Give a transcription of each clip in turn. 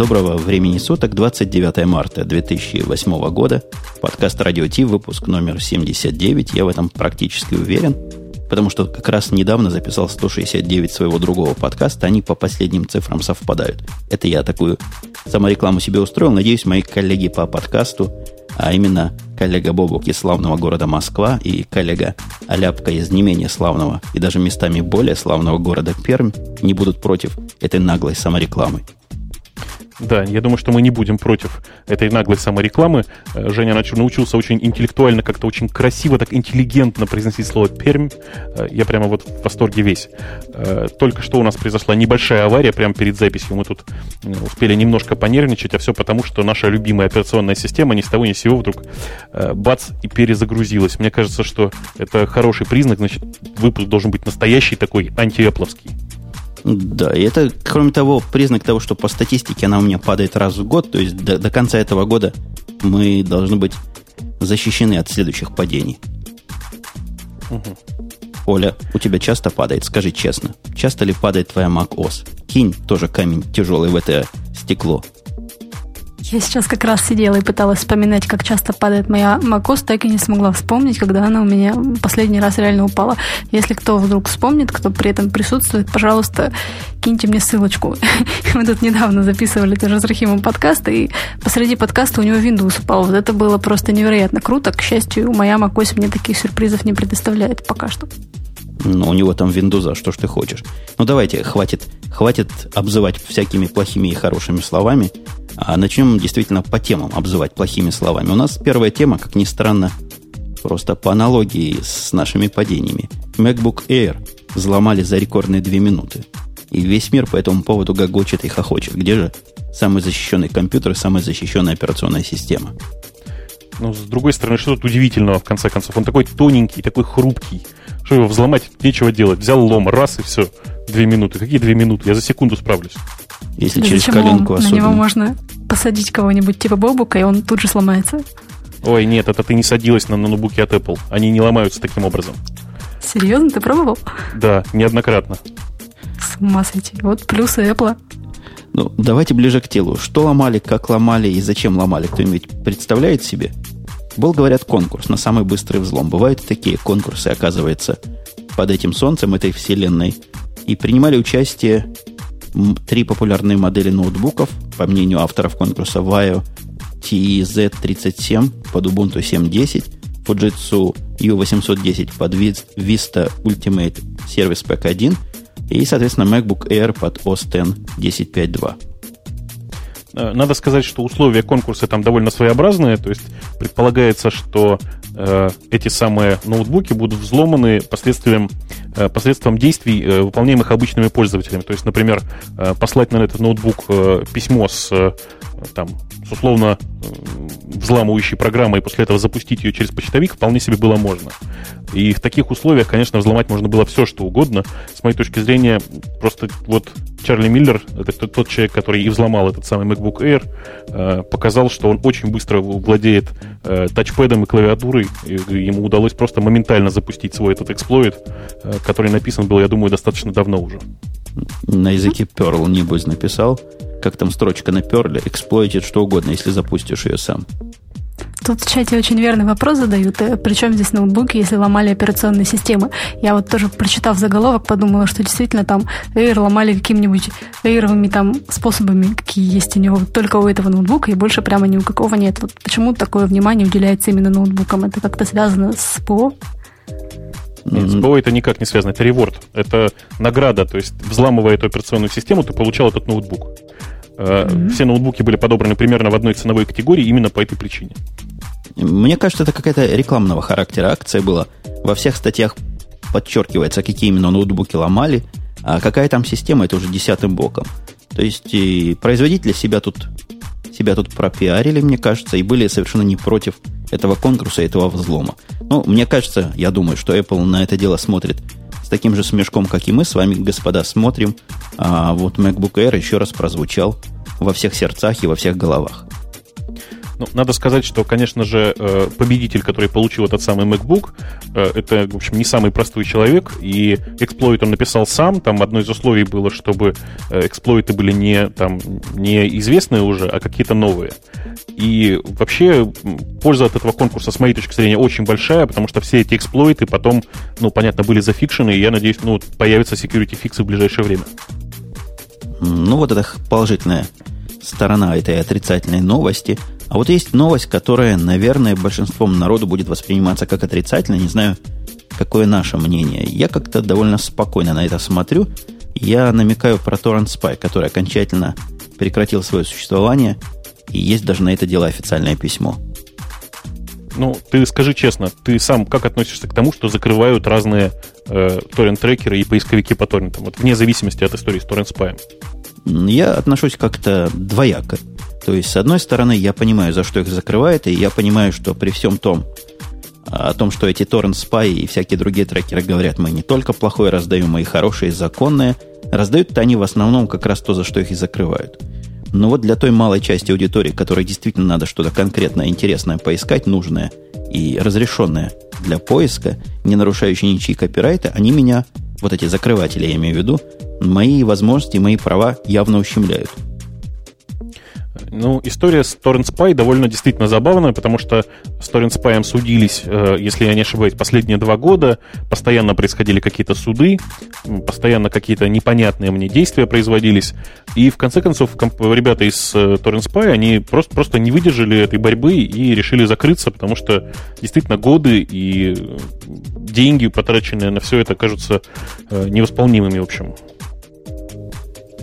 Доброго времени суток, 29 марта 2008 года. Подкаст Радио Ти, выпуск номер 79. Я в этом практически уверен, потому что как раз недавно записал 169 своего другого подкаста. Они по последним цифрам совпадают. Это я такую саморекламу себе устроил. Надеюсь, мои коллеги по подкасту, а именно коллега Бобук из славного города Москва и коллега Аляпка из не менее славного и даже местами более славного города Пермь, не будут против этой наглой саморекламы. Да, я думаю, что мы не будем против этой наглой саморекламы. Э, Женя научился очень интеллектуально, как-то очень красиво, так интеллигентно произносить слово «пермь». Э, я прямо вот в восторге весь. Э, только что у нас произошла небольшая авария прямо перед записью. Мы тут успели немножко понервничать, а все потому, что наша любимая операционная система ни с того ни с сего вдруг бац и перезагрузилась. Мне кажется, что это хороший признак, значит, выпуск должен быть настоящий такой антиэпловский. Да, и это, кроме того, признак того, что по статистике она у меня падает раз в год, то есть до, до конца этого года мы должны быть защищены от следующих падений. Угу. Оля, у тебя часто падает, скажи честно. Часто ли падает твоя Mac OS? Кинь тоже камень тяжелый в это стекло. Я сейчас как раз сидела и пыталась вспоминать, как часто падает моя macOS, так и не смогла вспомнить, когда она у меня последний раз реально упала. Если кто вдруг вспомнит, кто при этом присутствует, пожалуйста, киньте мне ссылочку. Мы тут недавно записывали тоже с Рахимом подкаст, и посреди подкаста у него Windows упал. Вот это было просто невероятно круто. К счастью, моя macOS мне таких сюрпризов не предоставляет пока что. Ну, у него там Windows, что ж ты хочешь. Ну, давайте, хватит, хватит обзывать всякими плохими и хорошими словами, а начнем действительно по темам обзывать плохими словами. У нас первая тема, как ни странно, просто по аналогии с нашими падениями. MacBook Air взломали за рекордные две минуты. И весь мир по этому поводу гогочет и хохочет. Где же самый защищенный компьютер и самая защищенная операционная система? Ну, с другой стороны, что тут удивительного, в конце концов? Он такой тоненький, такой хрупкий. Что его взломать? Нечего делать. Взял лом, раз и все. Две минуты. Какие две минуты? Я за секунду справлюсь. Если да через коленку особенно. На него можно посадить кого-нибудь типа Бобука, и он тут же сломается. Ой, нет, это ты не садилась на ноутбуке от Apple. Они не ломаются таким образом. Серьезно? Ты пробовал? Да, неоднократно. С ума сойти. Вот плюсы Apple. Ну, давайте ближе к телу. Что ломали, как ломали и зачем ломали? Кто-нибудь представляет себе? Был, говорят, конкурс на самый быстрый взлом. Бывают такие конкурсы, оказывается, под этим солнцем этой вселенной. И принимали участие три популярные модели ноутбуков, по мнению авторов конкурса Vaio TZ37 под Ubuntu 7.10, Fujitsu U810 под Vista Ultimate Service Pack 1 и, соответственно, MacBook Air под OS X 10.5.2. Э, надо сказать, что условия конкурса там довольно своеобразные, то есть предполагается, что эти самые ноутбуки будут взломаны последствием, э, посредством действий, э, выполняемых обычными пользователями. То есть, например, э, послать на этот ноутбук э, письмо с, э, там, с условно взламывающей программой и после этого запустить ее через почтовик вполне себе было можно. И в таких условиях, конечно, взломать можно было все, что угодно. С моей точки зрения, просто вот Чарли Миллер, это тот человек, который и взломал этот самый MacBook Air, э, показал, что он очень быстро владеет э, тачпэдом и клавиатурой. И ему удалось просто моментально запустить свой этот эксплойт, э, который написан был, я думаю, достаточно давно уже. На языке Perl, небось, написал. Как там строчка на Perl, эксплойтит что угодно, если запустишь ее сам. Тут в чате очень верный вопрос задают. Э, Причем здесь ноутбуки, если ломали операционные системы? Я вот тоже, прочитав заголовок, подумала, что действительно там Air ломали какими-нибудь эйровыми там способами, какие есть у него только у этого ноутбука, и больше прямо ни у какого нет. Вот почему такое внимание уделяется именно ноутбукам? Это как-то связано с ПО? Нет, с это никак не связано, это реворд. Это награда, то есть взламывая эту операционную систему, ты получал этот ноутбук. Mm-hmm. Все ноутбуки были подобраны примерно в одной ценовой категории именно по этой причине. Мне кажется, это какая-то рекламного характера акция была. Во всех статьях подчеркивается, какие именно ноутбуки ломали, а какая там система, это уже десятым боком. То есть и производители себя тут, себя тут пропиарили, мне кажется, и были совершенно не против этого конкурса, этого взлома. Ну, мне кажется, я думаю, что Apple на это дело смотрит с таким же смешком, как и мы с вами, господа, смотрим. А вот MacBook Air еще раз прозвучал во всех сердцах и во всех головах. Ну, надо сказать, что, конечно же, э, победитель, который получил этот самый MacBook, э, это, в общем, не самый простой человек, и эксплойт он написал сам, там одно из условий было, чтобы э, эксплойты были не, там, не известные уже, а какие-то новые. И вообще польза от этого конкурса, с моей точки зрения, очень большая, потому что все эти эксплойты потом, ну, понятно, были зафикшены, и я надеюсь, ну, появятся security фиксы в ближайшее время. Ну, вот это положительная сторона этой отрицательной новости – а вот есть новость, которая, наверное, большинством народу будет восприниматься как отрицательная. Не знаю, какое наше мнение. Я как-то довольно спокойно на это смотрю. Я намекаю про Torrent Spy, который окончательно прекратил свое существование. И есть даже на это дело официальное письмо. Ну, ты скажи честно, ты сам как относишься к тому, что закрывают разные э, торрент-трекеры и поисковики по торрентам, вот вне зависимости от истории с Spy? Я отношусь как-то двояко. То есть, с одной стороны, я понимаю, за что их закрывает, и я понимаю, что при всем том, о том, что эти Torrent Spy и всякие другие трекеры говорят, мы не только плохое раздаем, мы и хорошие, и законные, раздают-то они в основном как раз то, за что их и закрывают. Но вот для той малой части аудитории, которой действительно надо что-то конкретное, интересное поискать, нужное и разрешенное для поиска, не нарушающее ничьи копирайты, они меня, вот эти закрыватели я имею в виду, мои возможности, мои права явно ущемляют. Ну, история с Torrent Spy довольно действительно забавная, потому что с Torrent Spy судились, э, если я не ошибаюсь, последние два года. Постоянно происходили какие-то суды, постоянно какие-то непонятные мне действия производились. И в конце концов, ребята из э, Torrent Spy, они просто, просто не выдержали этой борьбы и решили закрыться, потому что действительно годы и э, деньги, потраченные на все это, кажутся невосполнимыми, в общем.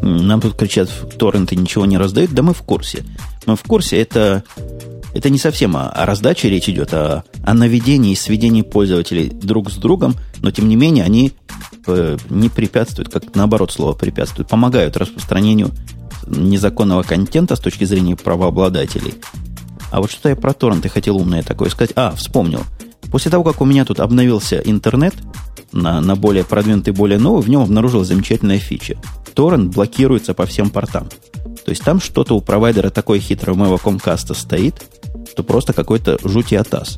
Нам тут кричат, торренты ничего не раздают. Да мы в курсе. Мы в курсе, это, это не совсем о, о раздаче речь идет, а о наведении и сведении пользователей друг с другом, но тем не менее они э, не препятствуют, как наоборот слово препятствуют, помогают распространению незаконного контента с точки зрения правообладателей. А вот что я про торренты хотел умное такое сказать. А, вспомнил. После того, как у меня тут обновился интернет на, на более продвинутый, более новый, в нем обнаружилась замечательная фича торрент блокируется по всем портам. То есть там что-то у провайдера такое хитрое у моего комкаста стоит, что просто какой-то жути атас.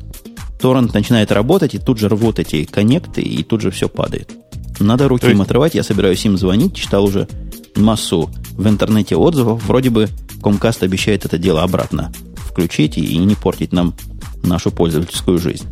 Торрент начинает работать, и тут же рвут эти коннекты, и тут же все падает. Надо руки есть... им отрывать, я собираюсь им звонить, читал уже массу в интернете отзывов. Вроде бы Comcast обещает это дело обратно включить и не портить нам нашу пользовательскую жизнь.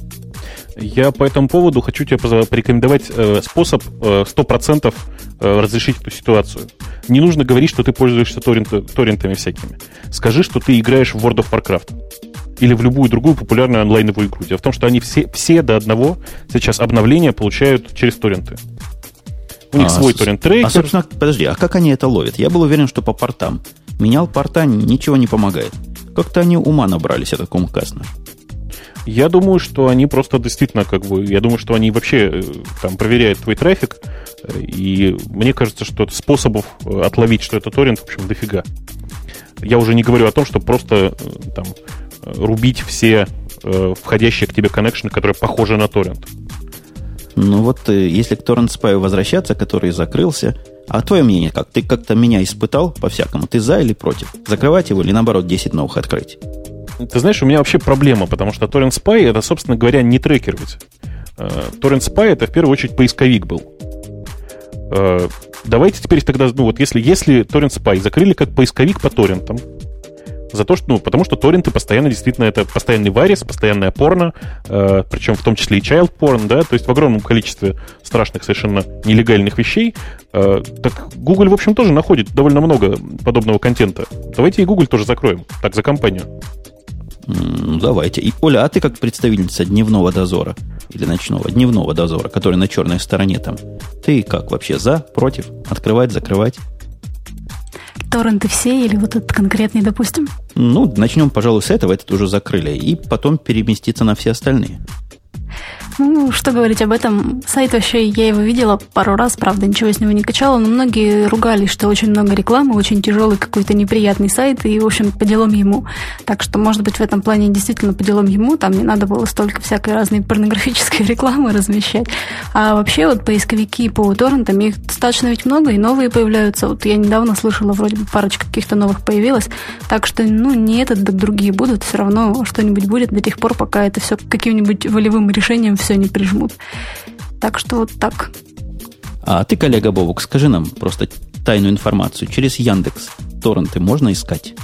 Я по этому поводу хочу тебе порекомендовать э, способ э, 100% э, разрешить эту ситуацию. Не нужно говорить, что ты пользуешься торрент, торрентами всякими. Скажи, что ты играешь в World of Warcraft. Или в любую другую популярную онлайновую игру. Дело в том, что они все, все до одного сейчас обновления получают через торренты. У них а, свой торрент-трекер. А, собственно, подожди, а как они это ловят? Я был уверен, что по портам. Менял порта, ничего не помогает. Как-то они ума набрались, Comcast наш. Я думаю, что они просто действительно, как бы, я думаю, что они вообще э, там проверяют твой трафик, э, и мне кажется, что способов э, отловить, что это торрент, в общем, дофига. Я уже не говорю о том, что просто там рубить все входящие к тебе коннекшены, которые похожи на торрент. Ну вот, если к торрент спаю возвращаться, который закрылся, а твое мнение как? Ты как-то меня испытал по-всякому? Ты за или против? Закрывать его или наоборот 10 новых открыть? Ты знаешь, у меня вообще проблема, потому что Torrent Spy это, собственно говоря, не трекер ведь. Э, Torrent Spy это в первую очередь поисковик был. Э, давайте теперь тогда, ну вот если, если Torrent Spy закрыли как поисковик по торрентам, за то, что, ну, потому что торренты постоянно действительно это постоянный варис, постоянное порно, э, причем в том числе и child porn, да, то есть в огромном количестве страшных совершенно нелегальных вещей. Э, так Google, в общем, тоже находит довольно много подобного контента. Давайте и Google тоже закроем, так, за компанию. Ну, давайте. И, Оля, а ты как представительница дневного дозора или ночного, дневного дозора, который на черной стороне там, ты как вообще за, против, открывать, закрывать? Торренты все или вот этот конкретный, допустим? Ну, начнем, пожалуй, с этого, этот уже закрыли, и потом переместиться на все остальные. Ну, что говорить об этом. Сайт вообще, я его видела пару раз, правда, ничего с него не качала, но многие ругались, что очень много рекламы, очень тяжелый какой-то неприятный сайт, и, в общем, по делам ему. Так что, может быть, в этом плане действительно по делам ему, там не надо было столько всякой разной порнографической рекламы размещать. А вообще вот поисковики по торрентам, их достаточно ведь много, и новые появляются. Вот я недавно слышала, вроде бы парочка каких-то новых появилась. Так что, ну, не этот, так другие будут, все равно что-нибудь будет до тех пор, пока это все каким-нибудь волевым решением все не прижмут. Так что вот так. А ты, коллега Бобук, скажи нам просто тайную информацию. Через Яндекс торренты можно искать?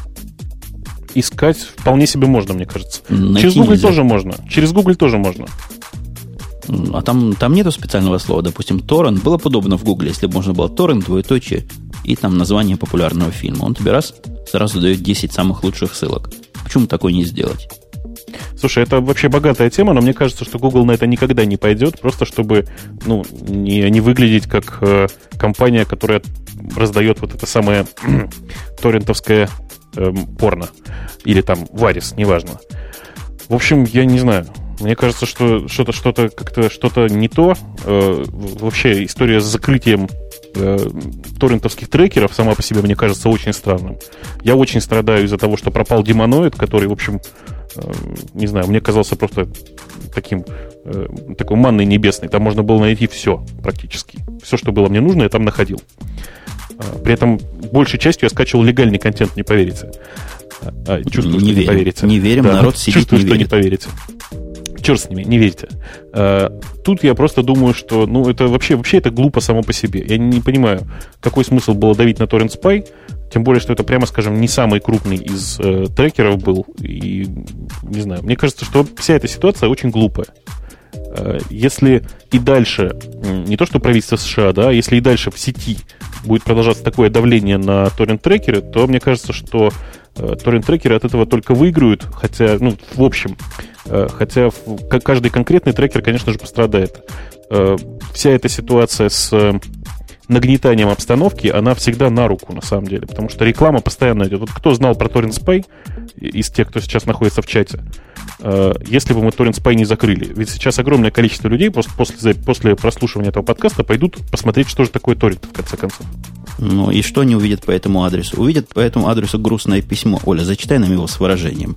Искать вполне себе можно, мне кажется. Найти Через Google нельзя. тоже можно. Через Google тоже можно. А там, там нету специального слова. Допустим, торрент. Было подобно в Google, если бы можно было торрент, двоеточие, и там название популярного фильма. Он тебе раз сразу дает 10 самых лучших ссылок. Почему такое не сделать? Слушай, это вообще богатая тема, но мне кажется, что Google на это никогда не пойдет, просто чтобы ну, не, не выглядеть как э, компания, которая раздает вот это самое торрентовское э, порно. Или там варис, неважно. В общем, я не знаю. Мне кажется, что что-то что-то как-то что-то не то. Э, вообще история с закрытием э, торрентовских трекеров сама по себе, мне кажется, очень странным. Я очень страдаю из-за того, что пропал демоноид, который, в общем, не знаю, мне казался просто таким э, такой манной небесной. Там можно было найти все практически. Все, что было мне нужно, я там находил. Э, при этом большей частью я скачивал легальный контент, не поверите. А, чувствую, не что верим. не поверите. Не верим, да, народ сидит, чувствую, не что верит. не поверите черт с ними, не верьте. Э, тут я просто думаю, что, ну, это вообще, вообще это глупо само по себе. Я не понимаю, какой смысл было давить на Torrent Spy, тем более, что это, прямо скажем, не самый крупный из э, трекеров был. И, не знаю, мне кажется, что вся эта ситуация очень глупая. Э, если и дальше, не то что правительство США, да, если и дальше в сети будет продолжаться такое давление на торрент-трекеры, то мне кажется, что э, торрент-трекеры от этого только выиграют, хотя, ну, в общем, Э, хотя каждый конкретный трекер, конечно же, пострадает. Э, вся эта ситуация с нагнетанием обстановки, она всегда на руку, на самом деле, потому что реклама постоянно идет. Вот кто знал про Torrent Spy из тех, кто сейчас находится в чате, если бы мы Torrent Spy не закрыли, ведь сейчас огромное количество людей после, после, после прослушивания этого подкаста пойдут посмотреть, что же такое торрент, в конце концов. Ну и что они увидят по этому адресу? Увидят по этому адресу грустное письмо. Оля, зачитай нам его с выражением.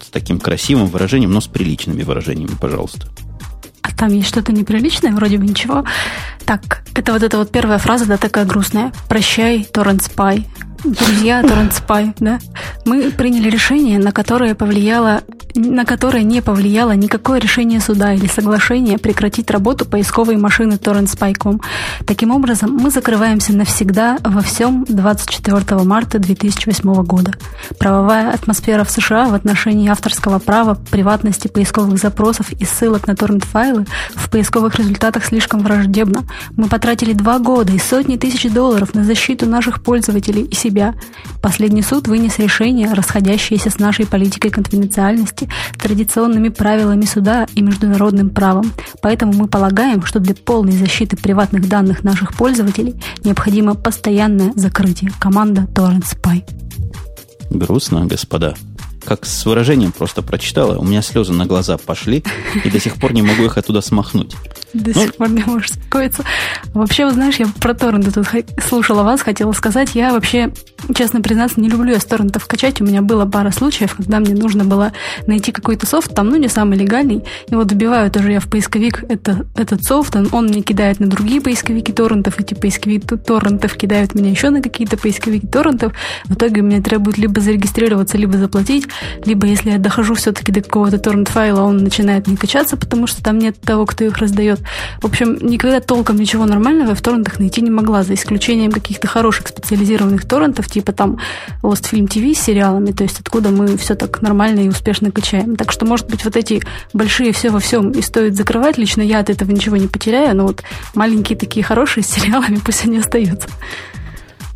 С таким красивым выражением, но с приличными выражениями, пожалуйста. Там есть что-то неприличное, вроде бы ничего. Так, это вот эта вот первая фраза, да, такая грустная. Прощай, Торрент Спай. Друзья, Торрент Спай, да. Мы приняли решение, на которое повлияло на которое не повлияло никакое решение суда или соглашение прекратить работу поисковой машины torrent.spy.com. Таким образом, мы закрываемся навсегда во всем 24 марта 2008 года. Правовая атмосфера в США в отношении авторского права, приватности поисковых запросов и ссылок на торрент-файлы в поисковых результатах слишком враждебна. Мы потратили два года и сотни тысяч долларов на защиту наших пользователей и себя. Последний суд вынес решение, расходящееся с нашей политикой конфиденциальности традиционными правилами суда и международным правом. Поэтому мы полагаем, что для полной защиты приватных данных наших пользователей необходимо постоянное закрытие. Команда Torrent Spy. Грустно, господа как с выражением просто прочитала, у меня слезы на глаза пошли, и до сих пор не могу их оттуда смахнуть. До ну, сих пор не можешь успокоиться. Вообще, вы знаешь, я про торренты тут слушала вас, хотела сказать, я вообще, честно признаться, не люблю я с торрентов качать. У меня было пара случаев, когда мне нужно было найти какой-то софт, там, ну, не самый легальный, и вот вбиваю тоже я в поисковик это, этот софт, он, он мне кидает на другие поисковики торрентов, эти поисковики торрентов кидают меня еще на какие-то поисковики торрентов. В итоге мне требует либо зарегистрироваться, либо заплатить, либо если я дохожу все-таки до какого-то торрент-файла, он начинает не качаться, потому что там нет того, кто их раздает. В общем, никогда толком ничего нормального в торрентах найти не могла, за исключением каких-то хороших специализированных торрентов, типа там Lost Film TV с сериалами, то есть откуда мы все так нормально и успешно качаем. Так что, может быть, вот эти большие все во всем и стоит закрывать. Лично я от этого ничего не потеряю, но вот маленькие такие хорошие с сериалами пусть они остаются.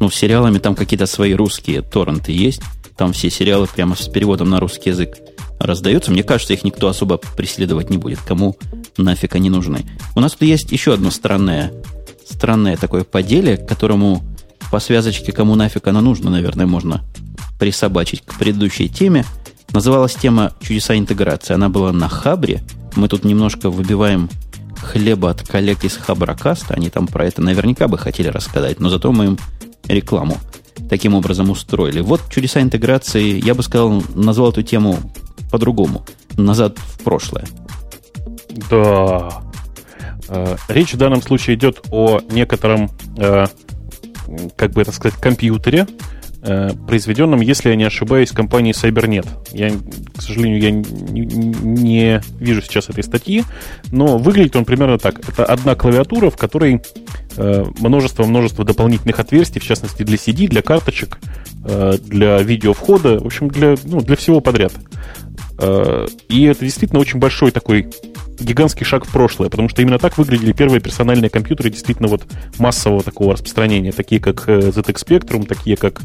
Ну, с сериалами там какие-то свои русские торренты есть. Там все сериалы прямо с переводом на русский язык раздаются. Мне кажется, их никто особо преследовать не будет. Кому нафиг они нужны. У нас тут есть еще одно странное, странное такое поделие, которому по связочке кому нафиг оно нужно, наверное, можно присобачить к предыдущей теме. Называлась тема «Чудеса интеграции». Она была на Хабре. Мы тут немножко выбиваем хлеба от коллег из Хабракаста. Они там про это наверняка бы хотели рассказать, но зато мы им рекламу таким образом устроили. Вот чудеса интеграции, я бы сказал, назвал эту тему по-другому. Назад в прошлое. Да. Э, речь в данном случае идет о некотором, э, как бы это сказать, компьютере, э, произведенном, если я не ошибаюсь, компанией CyberNet. Я, к сожалению, я не, не вижу сейчас этой статьи, но выглядит он примерно так. Это одна клавиатура, в которой множество-множество дополнительных отверстий, в частности для CD, для карточек, для видеовхода, в общем, для, ну, для всего подряд. И это действительно очень большой такой гигантский шаг в прошлое, потому что именно так выглядели первые персональные компьютеры действительно вот массового такого распространения, такие как э, ZX Spectrum, такие как,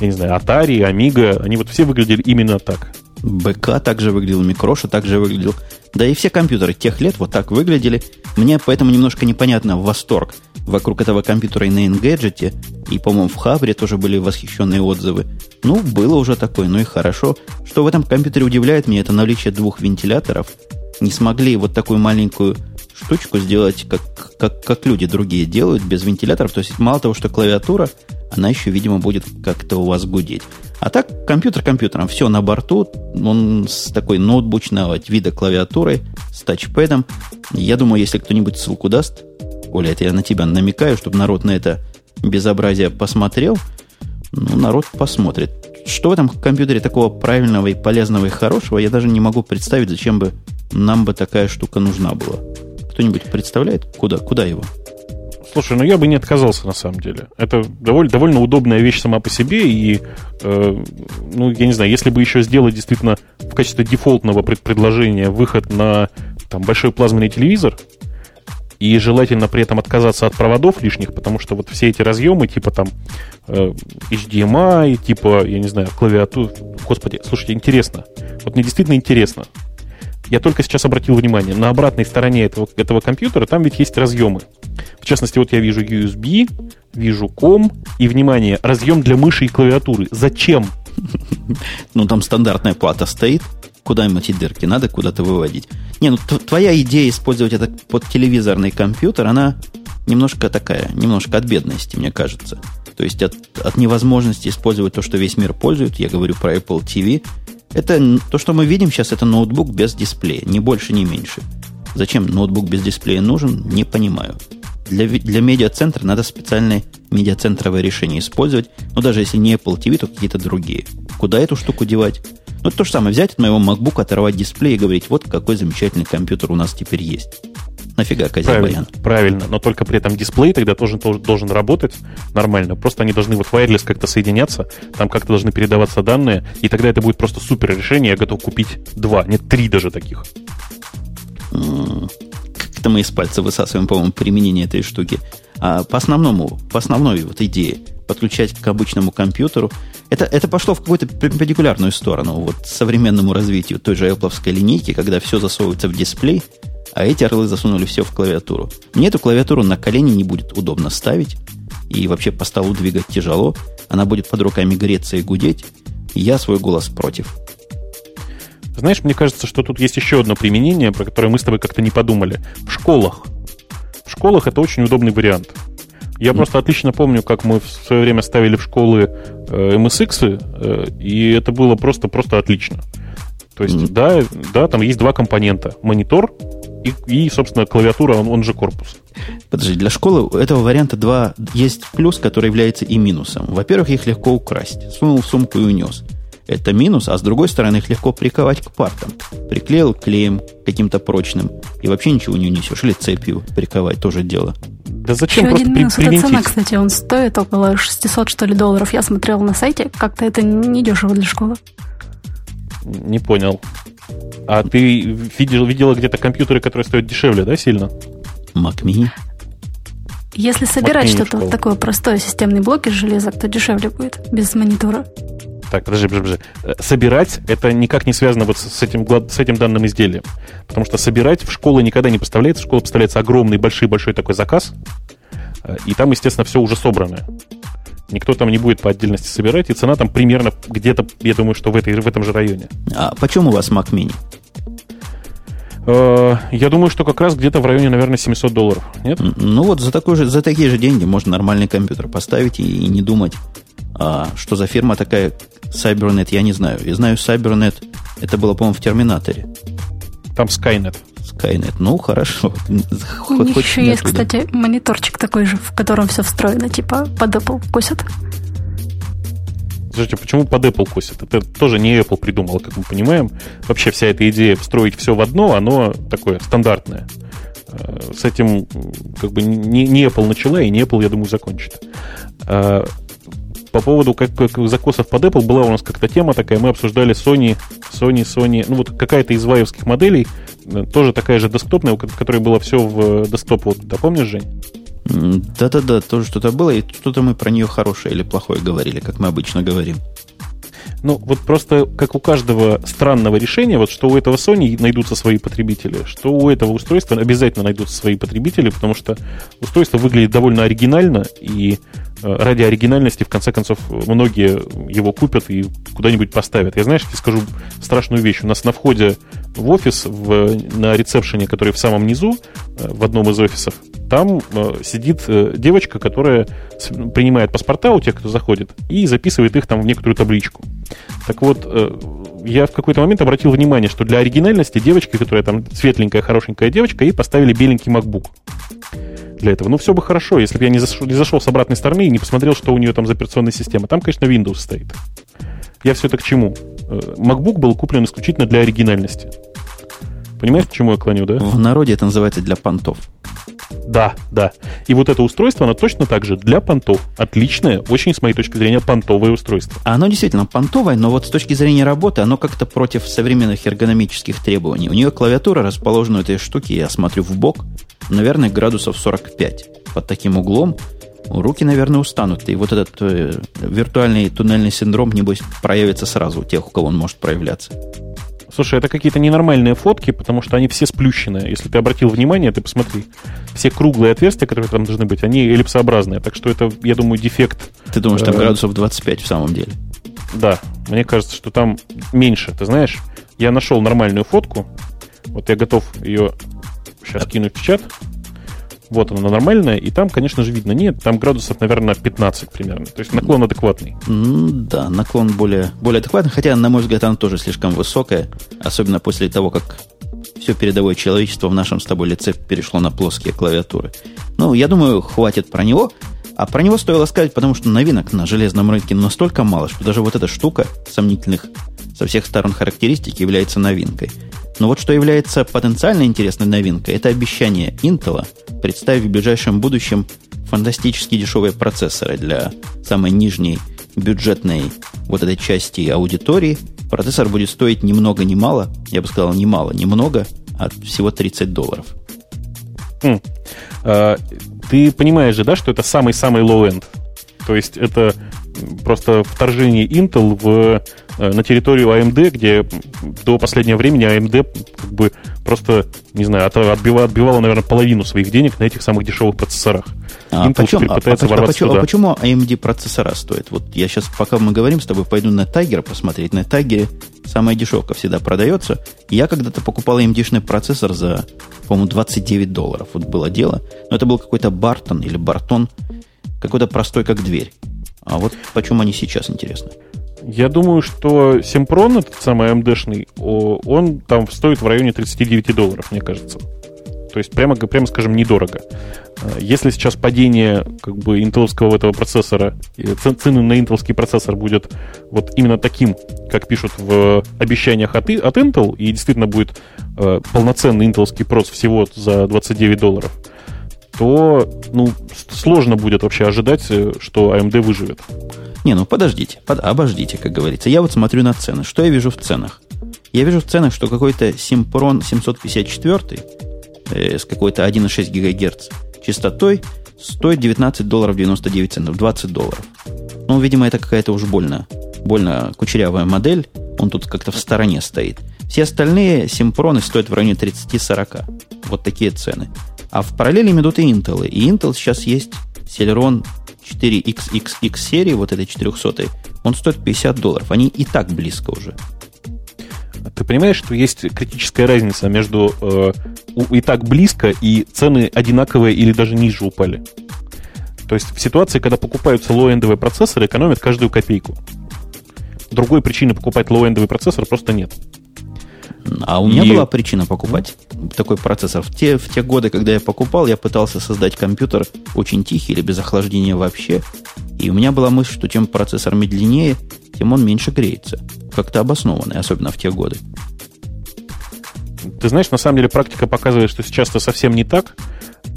я не знаю, Atari, Amiga, они вот все выглядели именно так. БК также выглядел, Микроша также выглядел. Да и все компьютеры тех лет вот так выглядели. Мне поэтому немножко непонятно восторг вокруг этого компьютера и на Engadget, и, по-моему, в Хабре тоже были восхищенные отзывы. Ну, было уже такое, ну и хорошо. Что в этом компьютере удивляет меня, это наличие двух вентиляторов – не смогли вот такую маленькую штучку сделать, как, как, как люди другие делают, без вентиляторов. То есть мало того, что клавиатура, она еще, видимо, будет как-то у вас гудеть. А так, компьютер компьютером, все на борту, он с такой ноутбучного вида клавиатурой, с тачпэдом. Я думаю, если кто-нибудь ссылку даст, Оля, это я на тебя намекаю, чтобы народ на это безобразие посмотрел, ну, народ посмотрит. Что в этом компьютере такого правильного и полезного и хорошего, я даже не могу представить, зачем бы нам бы такая штука нужна была. Кто-нибудь представляет, куда, куда его? Слушай, ну я бы не отказался на самом деле. Это довольно, довольно удобная вещь сама по себе, и, э, ну, я не знаю, если бы еще сделать действительно в качестве дефолтного предложения выход на там, большой плазменный телевизор, и желательно при этом отказаться от проводов лишних, потому что вот все эти разъемы, типа там э, HDMI, типа, я не знаю, клавиатуру, господи, слушайте, интересно. Вот мне действительно интересно я только сейчас обратил внимание, на обратной стороне этого, этого компьютера там ведь есть разъемы. В частности, вот я вижу USB, вижу COM и, внимание, разъем для мыши и клавиатуры. Зачем? Ну, там стандартная плата стоит. Куда им эти дырки? Надо куда-то выводить. Не, ну твоя идея использовать это под телевизорный компьютер, она немножко такая, немножко от бедности, мне кажется. То есть от, от невозможности использовать то, что весь мир пользует, я говорю про Apple TV, это то, что мы видим сейчас, это ноутбук без дисплея, ни больше, ни меньше. Зачем ноутбук без дисплея нужен, не понимаю. Для, для медиацентра надо специальное медиацентровое решение использовать, но даже если не Apple TV, то какие-то другие. Куда эту штуку девать? Ну, то же самое, взять от моего MacBook, оторвать дисплей и говорить, вот какой замечательный компьютер у нас теперь есть. Нафига Правильно, правильно, но только при этом дисплей тогда тоже должен, должен работать нормально. Просто они должны вот wireless как-то соединяться, там как-то должны передаваться данные, и тогда это будет просто супер решение. Я готов купить два, нет, три даже таких. Как-то мы из пальца высасываем, по-моему, применение этой штуки. А по основному, по основной вот идее подключать к обычному компьютеру, это, это пошло в какую-то перпендикулярную сторону, вот современному развитию той же Apple линейки, когда все засовывается в дисплей, а эти орлы засунули все в клавиатуру. Мне эту клавиатуру на колени не будет удобно ставить, и вообще по столу двигать тяжело. Она будет под руками греться и гудеть. Я свой голос против. Знаешь, мне кажется, что тут есть еще одно применение, про которое мы с тобой как-то не подумали. В школах. В школах это очень удобный вариант. Я mm. просто отлично помню, как мы в свое время ставили в школы э, MSX, э, и это было просто-просто отлично. То есть, mm. да, да, там есть два компонента. Монитор и, и собственно, клавиатура, он, он же корпус. Подожди, для школы у этого варианта два есть плюс, который является и минусом. Во-первых, их легко украсть. Сунул в сумку и унес. Это минус, а с другой стороны их легко приковать к партам. Приклеил клеем каким-то прочным, и вообще ничего не унесешь. Или цепью приковать, тоже дело. Да зачем Еще просто один минус, при, это цена, кстати, он стоит около 600, что ли, долларов. Я смотрел на сайте, как-то это не дешево для школы. Не понял. А ты видел, видела где-то компьютеры, которые стоят дешевле, да, сильно? Mac Mini. Если собирать что-то вот такое простое, системный блок из железа, то дешевле будет, без монитора. Так, подожди, подожди, подожди. Собирать это никак не связано вот с этим, с этим данным изделием. Потому что собирать в школе никогда не поставляется. В школе поставляется огромный, большой, большой такой заказ. И там, естественно, все уже собранное. Никто там не будет по отдельности собирать, и цена там примерно где-то, я думаю, что в, этой, в этом же районе. А почем у вас Mac Mini? Э, я думаю, что как раз где-то в районе, наверное, 700 долларов. Нет? Ну вот за, такой же, за такие же деньги можно нормальный компьютер поставить и, и не думать, а, что за фирма такая Cybernet, я не знаю. Я знаю Cybernet, это было, по-моему, в Терминаторе. Там Skynet. Skynet, ну хорошо. У них еще есть, кстати, мониторчик такой же, в котором все встроено, типа под Apple косят. Слушайте, почему под Apple косят? Это тоже не Apple придумал, как мы понимаем. Вообще вся эта идея встроить все в одно, оно такое стандартное. Э, с этим как бы не, не Apple начала, и не Apple, я думаю, закончит. Э, по поводу как, как закосов под Apple была у нас как-то тема такая, мы обсуждали Sony, Sony, Sony, ну вот какая-то из ваевских моделей, э, тоже такая же десктопная, у которой было все в десктоп. Вот, да помнишь, Жень? Да-да-да, тоже что-то было, и что-то мы про нее хорошее или плохое говорили, как мы обычно говорим. Ну, вот просто как у каждого странного решения, вот что у этого Sony найдутся свои потребители, что у этого устройства обязательно найдутся свои потребители, потому что устройство выглядит довольно оригинально, и э, ради оригинальности, в конце концов, многие его купят и куда-нибудь поставят. Я, знаешь, тебе скажу страшную вещь. У нас на входе в офис, в, на ресепшене, который в самом низу, э, в одном из офисов, там э, сидит девочка, которая принимает паспорта у тех, кто заходит, и записывает их там в некоторую табличку. Так вот, э, я в какой-то момент обратил внимание, что для оригинальности девочки, которая там светленькая, хорошенькая девочка, ей поставили беленький MacBook для этого. Ну, все бы хорошо, если бы я не зашел, не зашел с обратной стороны и не посмотрел, что у нее там за операционная система. Там, конечно, Windows стоит. Я все это к чему? MacBook был куплен исключительно для оригинальности. Понимаешь, к чему я клоню, да? В народе это называется для понтов. Да, да. И вот это устройство, оно точно так же для понтов. Отличное, очень, с моей точки зрения, понтовое устройство. А оно действительно понтовое, но вот с точки зрения работы, оно как-то против современных эргономических требований. У нее клавиатура расположена у этой штуки, я смотрю в бок, наверное, градусов 45. Под таким углом руки, наверное, устанут. И вот этот э, виртуальный туннельный синдром, небось, проявится сразу у тех, у кого он может проявляться. Слушай, это какие-то ненормальные фотки, потому что они все сплющенные. Если ты обратил внимание, ты посмотри. Все круглые отверстия, которые там должны быть, они эллипсообразные. Так что это, я думаю, дефект. Ты думаешь, там э, градусов 25 в самом деле? Да, мне кажется, что там меньше. Ты знаешь, я нашел нормальную фотку. Вот я готов ее сейчас кинуть в чат. Вот она нормальная, и там, конечно же, видно, нет, там градусов, наверное, 15 примерно. То есть наклон адекватный. Да, наклон более, более адекватный, хотя, на мой взгляд, она тоже слишком высокая, особенно после того, как все передовое человечество в нашем с тобой лице перешло на плоские клавиатуры. Ну, я думаю, хватит про него. А про него стоило сказать, потому что новинок на железном рынке настолько мало, что даже вот эта штука сомнительных со всех сторон характеристик является новинкой. Но вот что является потенциально интересной новинкой, это обещание Intel представить в ближайшем будущем фантастически дешевые процессоры для самой нижней бюджетной вот этой части аудитории. Процессор будет стоить ни много ни мало, я бы сказал, ни мало, ни много, а всего 30 долларов. Хм. А, ты понимаешь же, да, что это самый-самый low-end? То есть это просто вторжение Intel в, на территорию AMD, где до последнего времени AMD как бы просто, не знаю, отбивала, отбивала, наверное, половину своих денег на этих самых дешевых процессорах. А Intel почему, теперь пытается а, а, почему, туда. а почему AMD процессора стоят? Вот я сейчас, пока мы говорим с тобой, пойду на Tiger посмотреть. На Tiger самая дешевка всегда продается. Я когда-то покупал AMD-шный процессор за, по-моему, 29 долларов. Вот было дело. Но это был какой-то Бартон или Бартон, какой-то простой, как дверь. А вот почему они сейчас, интересно? Я думаю, что Симпрон, этот самый AMD-шный, он там стоит в районе 39 долларов, мне кажется. То есть, прямо, прямо скажем, недорого. А, если сейчас падение как бы интеловского этого процессора, цены на интеловский процессор будет вот именно таким, как пишут в обещаниях от, от Intel, и действительно будет э, полноценный интеловский прос всего за 29 долларов, то ну, сложно будет вообще ожидать, э, что AMD выживет. Не, ну подождите, под, обождите, как говорится. Я вот смотрю на цены. Что я вижу в ценах? Я вижу в ценах, что какой-то Sempron 754 э, с какой-то 1,6 ГГц частотой стоит 19 долларов 99 центов, 20 долларов. Ну, видимо, это какая-то уж больно, больно кучерявая модель. Он тут как-то в стороне стоит. Все остальные симпроны стоят в районе 30-40. Вот такие цены. А в параллели идут и Intel. И Intel сейчас есть Celeron 4XXX серии, вот этой 400 он стоит 50 долларов. Они и так близко уже. Ты понимаешь, что есть критическая разница между э, и так близко и цены одинаковые или даже ниже упали? То есть в ситуации, когда покупаются low-end овые процессоры, экономят каждую копейку. Другой причины покупать low-end овый процессор просто нет. А у меня и... была причина покупать такой процессор. В те, в те годы, когда я покупал, я пытался создать компьютер очень тихий или без охлаждения вообще. И у меня была мысль, что чем процессор медленнее, тем он меньше греется. Как-то обоснованный, особенно в те годы. Ты знаешь, на самом деле практика показывает, что сейчас это совсем не так.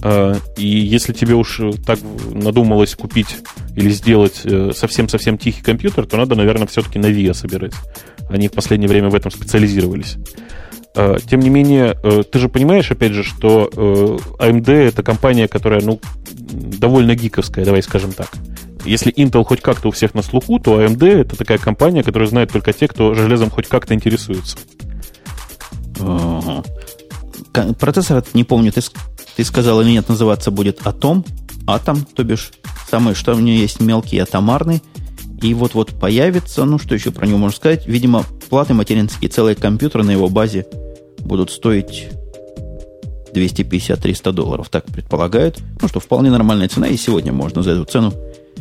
А, и если тебе уж так надумалось купить или сделать э, совсем-совсем тихий компьютер, то надо, наверное, все-таки на VIA собирать. Они в последнее время в этом специализировались. А, тем не менее, э, ты же понимаешь, опять же, что э, AMD это компания, которая, ну, довольно гиковская, давай скажем так. Если Intel хоть как-то у всех на слуху, то AMD это такая компания, которую знают только те, кто железом хоть как-то интересуется. Процессор, не помню, ты ты сказал, или нет, называться будет Атом. Атом, то бишь, самое, что у него есть мелкий атомарный. И вот-вот появится, ну, что еще про него можно сказать? Видимо, платы материнские, целые компьютеры на его базе будут стоить 250-300 долларов, так предполагают. Ну, что вполне нормальная цена, и сегодня можно за эту цену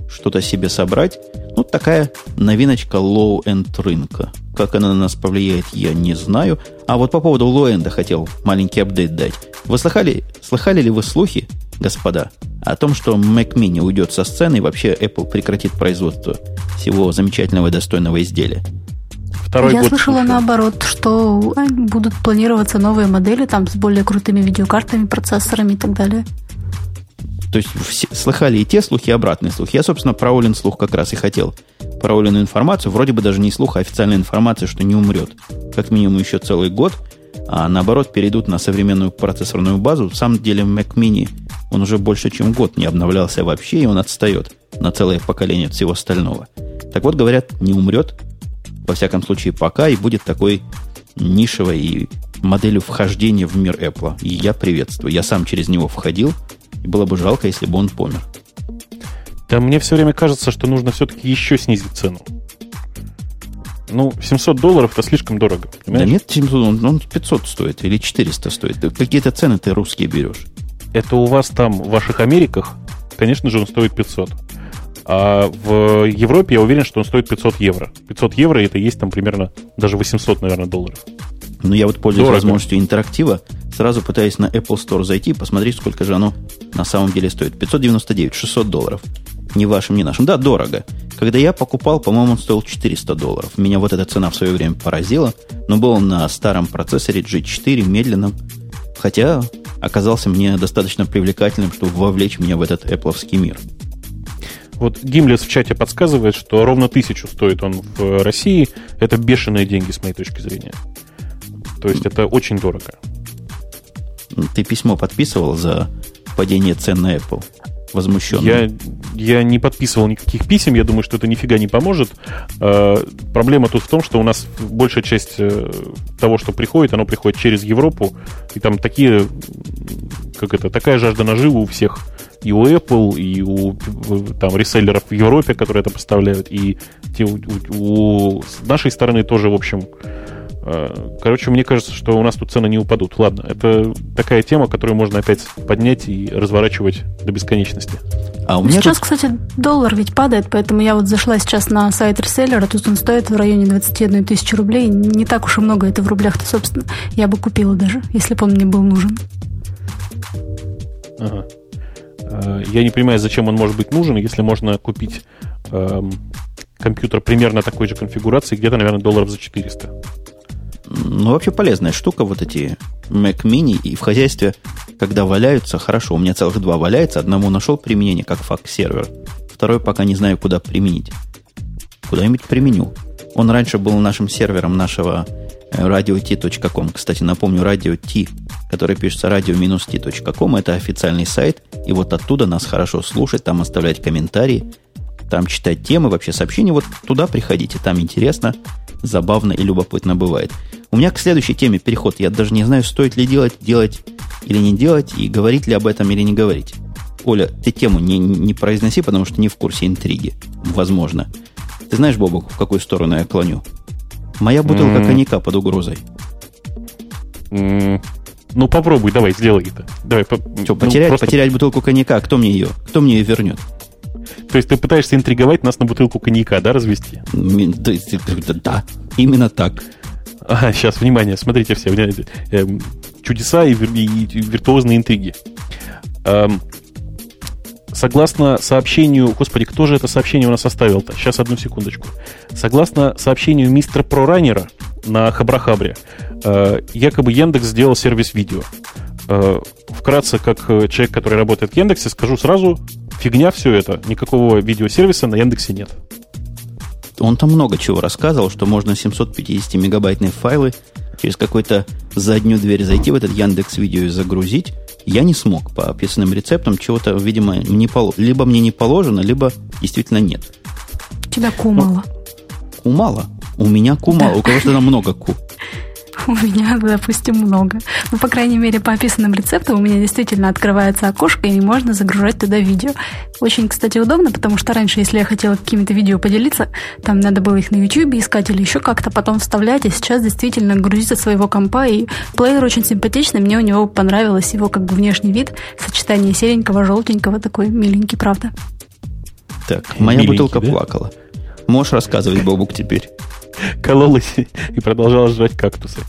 что-то себе собрать. Ну, такая новиночка low-end рынка. Как она на нас повлияет, я не знаю. А вот по поводу low-end хотел маленький апдейт дать. Вы слыхали, слыхали ли вы слухи, господа, о том, что Mac Mini уйдет со сцены и вообще Apple прекратит производство всего замечательного и достойного изделия? Второй Я год слышала слушаю. наоборот, что будут планироваться новые модели там с более крутыми видеокартами, процессорами и так далее. То есть все, слыхали и те слухи, и обратные слухи. Я, собственно, про Олин слух как раз и хотел. Про Олину информацию. Вроде бы даже не слух, а официальная информация, что не умрет. Как минимум еще целый год. А наоборот, перейдут на современную процессорную базу. В самом деле, Mac Mini, он уже больше, чем год не обновлялся вообще, и он отстает на целое поколение от всего остального. Так вот, говорят, не умрет. Во всяком случае, пока, и будет такой нишевой и моделью вхождения в мир Apple. И я приветствую. Я сам через него входил – и было бы жалко, если бы он помер. Да мне все время кажется, что нужно все-таки еще снизить цену. Ну, 700 долларов это слишком дорого. Понимаешь? Да нет, 700, он, он 500 стоит или 400 стоит. Какие-то цены ты русские берешь. Это у вас там, в ваших Америках, конечно же, он стоит 500. А в Европе я уверен, что он стоит 500 евро. 500 евро это есть там примерно даже 800, наверное, долларов. Но я вот пользуюсь Дорого. возможностью интерактива, сразу пытаюсь на Apple Store зайти и посмотреть, сколько же оно на самом деле стоит. 599, 600 долларов. Ни вашим, ни нашим. Да, дорого. Когда я покупал, по-моему, он стоил 400 долларов. Меня вот эта цена в свое время поразила, но был на старом процессоре G4, медленном. Хотя оказался мне достаточно привлекательным, чтобы вовлечь меня в этот Apple мир. Вот Гимлес в чате подсказывает, что ровно тысячу стоит он в России. Это бешеные деньги, с моей точки зрения. То есть это очень дорого. Ты письмо подписывал за падение цен на Apple? Возмущенно. Я, я не подписывал никаких писем, я думаю, что это нифига не поможет. Э, проблема тут в том, что у нас большая часть э, того, что приходит, оно приходит через Европу, и там такие, как это, такая жажда наживы у всех, и у Apple, и у там реселлеров в Европе, которые это поставляют, и те, у, у, нашей стороны тоже, в общем, короче, мне кажется, что у нас тут цены не упадут. Ладно, это такая тема, которую можно опять поднять и разворачивать до бесконечности. А у меня сейчас, тут... кстати, доллар ведь падает, поэтому я вот зашла сейчас на сайт реселлера, тут он стоит в районе 21 тысячи рублей. Не так уж и много это в рублях-то, собственно. Я бы купила даже, если бы он мне был нужен. Ага. Э, я не понимаю, зачем он может быть нужен, если можно купить эм, компьютер примерно такой же конфигурации, где-то, наверное, долларов за 400. Ну, вообще полезная штука, вот эти Mac Mini. И в хозяйстве, когда валяются, хорошо, у меня целых два валяется. Одному нашел применение, как факс-сервер. Второй пока не знаю, куда применить. Куда-нибудь применю. Он раньше был нашим сервером нашего radio.t.com. Кстати, напомню, radio T, который пишется radio-t.com, это официальный сайт, и вот оттуда нас хорошо слушать, там оставлять комментарии, там читать темы, вообще сообщения. Вот туда приходите, там интересно, забавно и любопытно бывает. У меня к следующей теме переход. Я даже не знаю, стоит ли делать, делать или не делать, и говорить ли об этом или не говорить. Оля, ты тему не, не произноси, потому что не в курсе интриги. Возможно. Ты знаешь, Бобок, в какую сторону я клоню? Моя бутылка mm. коньяка под угрозой. Mm. Ну, попробуй, давай, сделай это. Давай, по... Что, потерять, ну, просто... потерять бутылку коньяка, кто мне ее? Кто мне ее вернет? То есть ты пытаешься интриговать нас на бутылку коньяка, да, развести? Да, именно так. Ага, сейчас, внимание, смотрите все. Э, чудеса и, и виртуозные интриги. Эм, согласно сообщению... Господи, кто же это сообщение у нас оставил-то? Сейчас, одну секундочку. Согласно сообщению мистера Проранера на Хабрахабре, э, якобы Яндекс сделал сервис видео. Э, вкратце, как человек, который работает в Яндексе, скажу сразу, фигня все это. Никакого видеосервиса на Яндексе нет он там много чего рассказывал, что можно 750-мегабайтные файлы через какую-то заднюю дверь зайти в этот Яндекс Видео и загрузить. Я не смог по описанным рецептам чего-то, видимо, не поло... либо мне не положено, либо действительно нет. У тебя ку мало. Ку мало? У меня ку мало, у кого-то там много ку. у меня, допустим, много. Ну, по крайней мере, по описанным рецептам у меня действительно открывается окошко, и можно загружать туда видео. Очень, кстати, удобно, потому что раньше, если я хотела какими-то видео поделиться, там надо было их на YouTube искать или еще как-то потом вставлять, а сейчас действительно грузить от своего компа, и плеер очень симпатичный, мне у него понравилось его как бы внешний вид, сочетание серенького, желтенького, такой миленький, правда. Так, моя Миленький, бутылка да? плакала. Можешь рассказывать, Бобук, теперь? Кололась и продолжала жрать кактусы.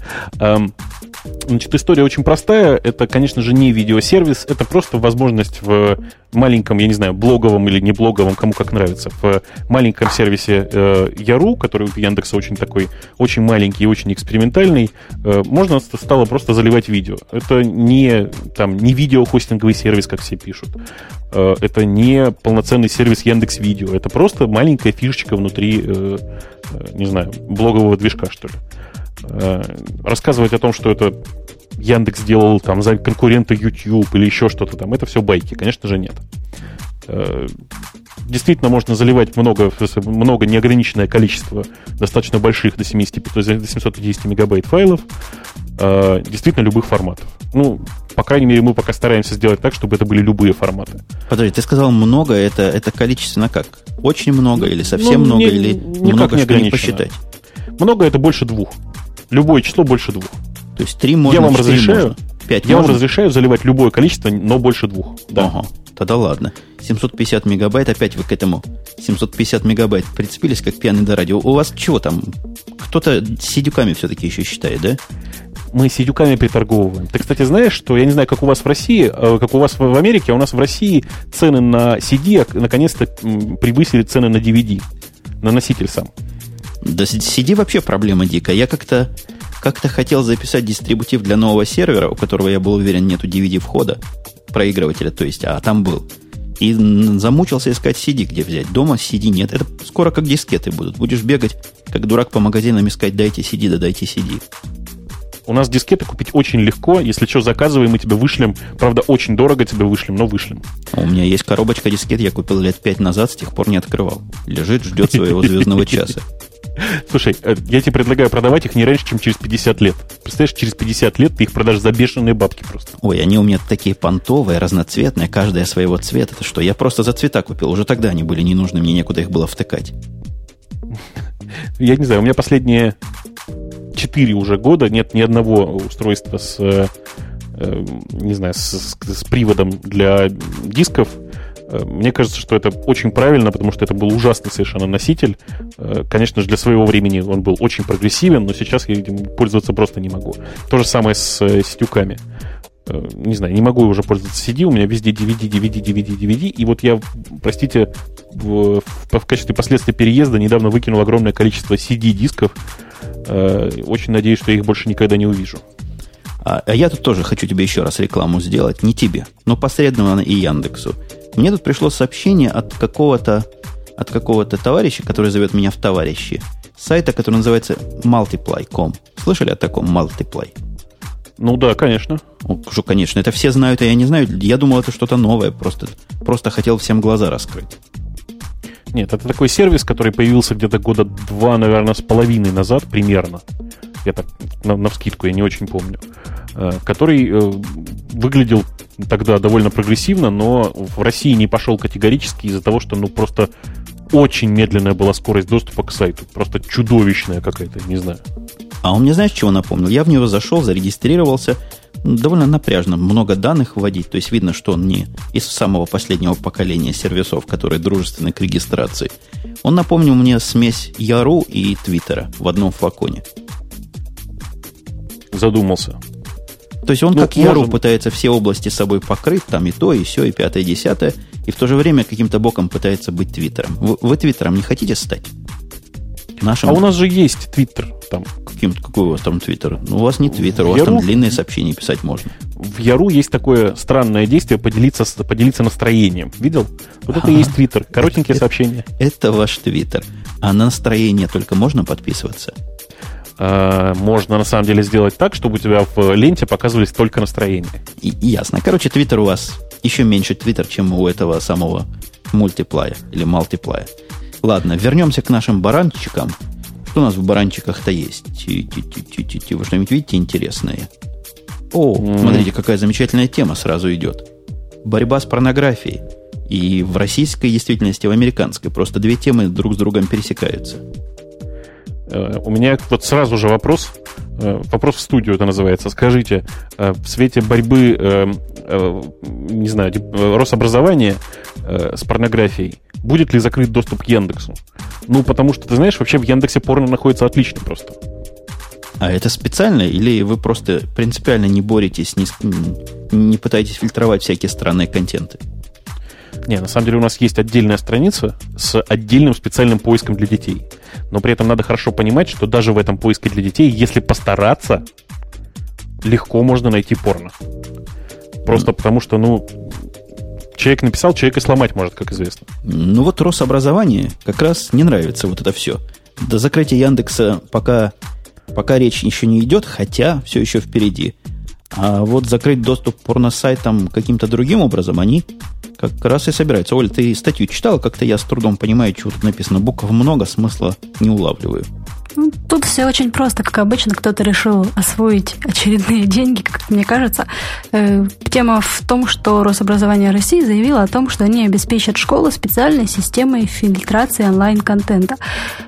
Значит, история очень простая. Это, конечно же, не видеосервис. Это просто возможность в маленьком, я не знаю, блоговом или не блоговом, кому как нравится, в маленьком сервисе э, Яру, который у Яндекса очень такой, очень маленький и очень экспериментальный, э, можно стало просто заливать видео. Это не, там, не видеохостинговый сервис, как все пишут. Э, это не полноценный сервис Яндекс Видео. Это просто маленькая фишечка внутри, э, э, не знаю, блогового движка, что ли. Э, рассказывать о том, что это Яндекс сделал там за конкурента YouTube или еще что-то там, это все байки, конечно же, нет. Э, действительно можно заливать много, много неограниченное количество достаточно больших до 75, до 750 мегабайт файлов, э, действительно любых форматов. Ну, по крайней мере, мы пока стараемся сделать так, чтобы это были любые форматы. Подожди, ты сказал много, это, это количественно как? Очень много или совсем ну, много, не, или много, что не посчитать? Много это больше двух. Любое число больше двух. То есть три можно, Я вам разрешаю, можно. 5 я можно? вам разрешаю заливать любое количество, но больше двух. Да. Ага, тогда ладно. 750 мегабайт, опять вы к этому 750 мегабайт прицепились, как пьяный до радио. У вас чего там? Кто-то сидюками все-таки еще считает, да? мы сидюками приторговываем. Ты, кстати, знаешь, что я не знаю, как у вас в России, э, как у вас в Америке, а у нас в России цены на CD наконец-то превысили цены на DVD, на носитель сам. Да CD вообще проблема дикая. Я как-то как-то хотел записать дистрибутив для нового сервера, у которого, я был уверен, нету DVD входа, проигрывателя, то есть, а там был. И замучился искать CD, где взять. Дома CD нет. Это скоро как дискеты будут. Будешь бегать, как дурак по магазинам искать, дайте CD, да дайте CD. У нас дискеты купить очень легко. Если что, заказывай, мы тебе вышлем. Правда, очень дорого тебе вышлем, но вышлем. У меня есть коробочка дискет, я купил лет пять назад, с тех пор не открывал. Лежит, ждет своего звездного часа. Слушай, э, я тебе предлагаю продавать их не раньше, чем через 50 лет. Представляешь, через 50 лет ты их продашь за бешеные бабки просто. Ой, они у меня такие понтовые, разноцветные, каждая своего цвета. Это что, я просто за цвета купил. Уже тогда они были не нужны, мне некуда их было втыкать. Я не знаю, у меня последние 4 уже года нет ни одного устройства с, э, э, не знаю, с, с приводом для дисков, мне кажется, что это очень правильно, потому что это был ужасный совершенно носитель. Э, конечно же, для своего времени он был очень прогрессивен, но сейчас я им пользоваться просто не могу. То же самое с э, сетюками. Не знаю, не могу уже пользоваться CD, у меня везде DVD, DVD, DVD, DVD. И вот я, простите, в, в, в качестве последствия переезда недавно выкинул огромное количество CD-дисков. Очень надеюсь, что я их больше никогда не увижу. А, а я тут тоже хочу тебе еще раз рекламу сделать. Не тебе, но посредственно и Яндексу. Мне тут пришло сообщение от какого-то от какого-то товарища, который зовет меня в товарищи, сайта, который называется multiply.com. Слышали о таком multiply? Ну да, конечно. Ну, что, конечно, это все знают, а я не знаю. Я думал, это что-то новое. Просто, просто хотел всем глаза раскрыть. Нет, это такой сервис, который появился где-то года два, наверное, с половиной назад примерно. Я так на, на вскидку, я не очень помню, э, который э, выглядел тогда довольно прогрессивно, но в России не пошел категорически из-за того, что ну просто очень медленная была скорость доступа к сайту. Просто чудовищная какая-то, не знаю. А он мне, знаешь, чего напомнил? Я в него зашел, зарегистрировался, довольно напряжно, много данных вводить. То есть видно, что он не из самого последнего поколения сервисов, которые дружественны к регистрации. Он напомнил мне смесь Яру и Твиттера в одном флаконе. Задумался. То есть он, ну, как Яру, пытается все области с собой покрыть, там и то, и все, и пятое, и десятое, и в то же время каким-то боком пытается быть Твиттером. Вы, вы Твиттером не хотите стать? Нашим... А у нас же есть Твиттер там. Каким, какой у вас там Твиттер? Ну, у вас не Твиттер, у вас Яру... там длинные сообщения писать можно. В Яру есть такое странное действие поделиться, поделиться настроением. Видел? Вот это и есть Твиттер. Коротенькие это, сообщения. Это ваш Твиттер. А на настроение только можно подписываться? А, можно на самом деле сделать так, чтобы у тебя в ленте показывались только настроения. И, ясно. Короче, Твиттер у вас еще меньше Твиттер, чем у этого самого мультиплая или мультиплая. Ладно, вернемся к нашим баранчикам. Что у нас в баранчиках-то есть? Вы что-нибудь видите интересное? О, mm. смотрите, какая замечательная тема сразу идет. Борьба с порнографией. И в российской действительности, и в американской. Просто две темы друг с другом пересекаются. Э, у меня вот сразу же вопрос. Э, вопрос в студию это называется. Скажите, э, в свете борьбы, не знаю, Рособразования с порнографией, будет ли закрыт доступ к Яндексу? Ну, потому что, ты знаешь, вообще в Яндексе порно находится отлично просто. А это специально или вы просто принципиально не боретесь, не, не пытаетесь фильтровать всякие странные контенты? Не, на самом деле у нас есть отдельная страница с отдельным специальным поиском для детей. Но при этом надо хорошо понимать, что даже в этом поиске для детей, если постараться, легко можно найти порно. Просто потому что, ну, человек написал, человек и сломать может, как известно. Ну вот Рособразование как раз не нравится вот это все. До закрытия Яндекса пока, пока речь еще не идет, хотя все еще впереди. А вот закрыть доступ к порносайтам каким-то другим образом они как раз и собираются. Оль, ты статью читал? Как-то я с трудом понимаю, что тут написано. Букв много, смысла не улавливаю. Ну, тут все очень просто, как обычно, кто-то решил освоить очередные деньги, как мне кажется. Э, тема в том, что Рособразование России заявило о том, что они обеспечат школы специальной системой фильтрации онлайн-контента.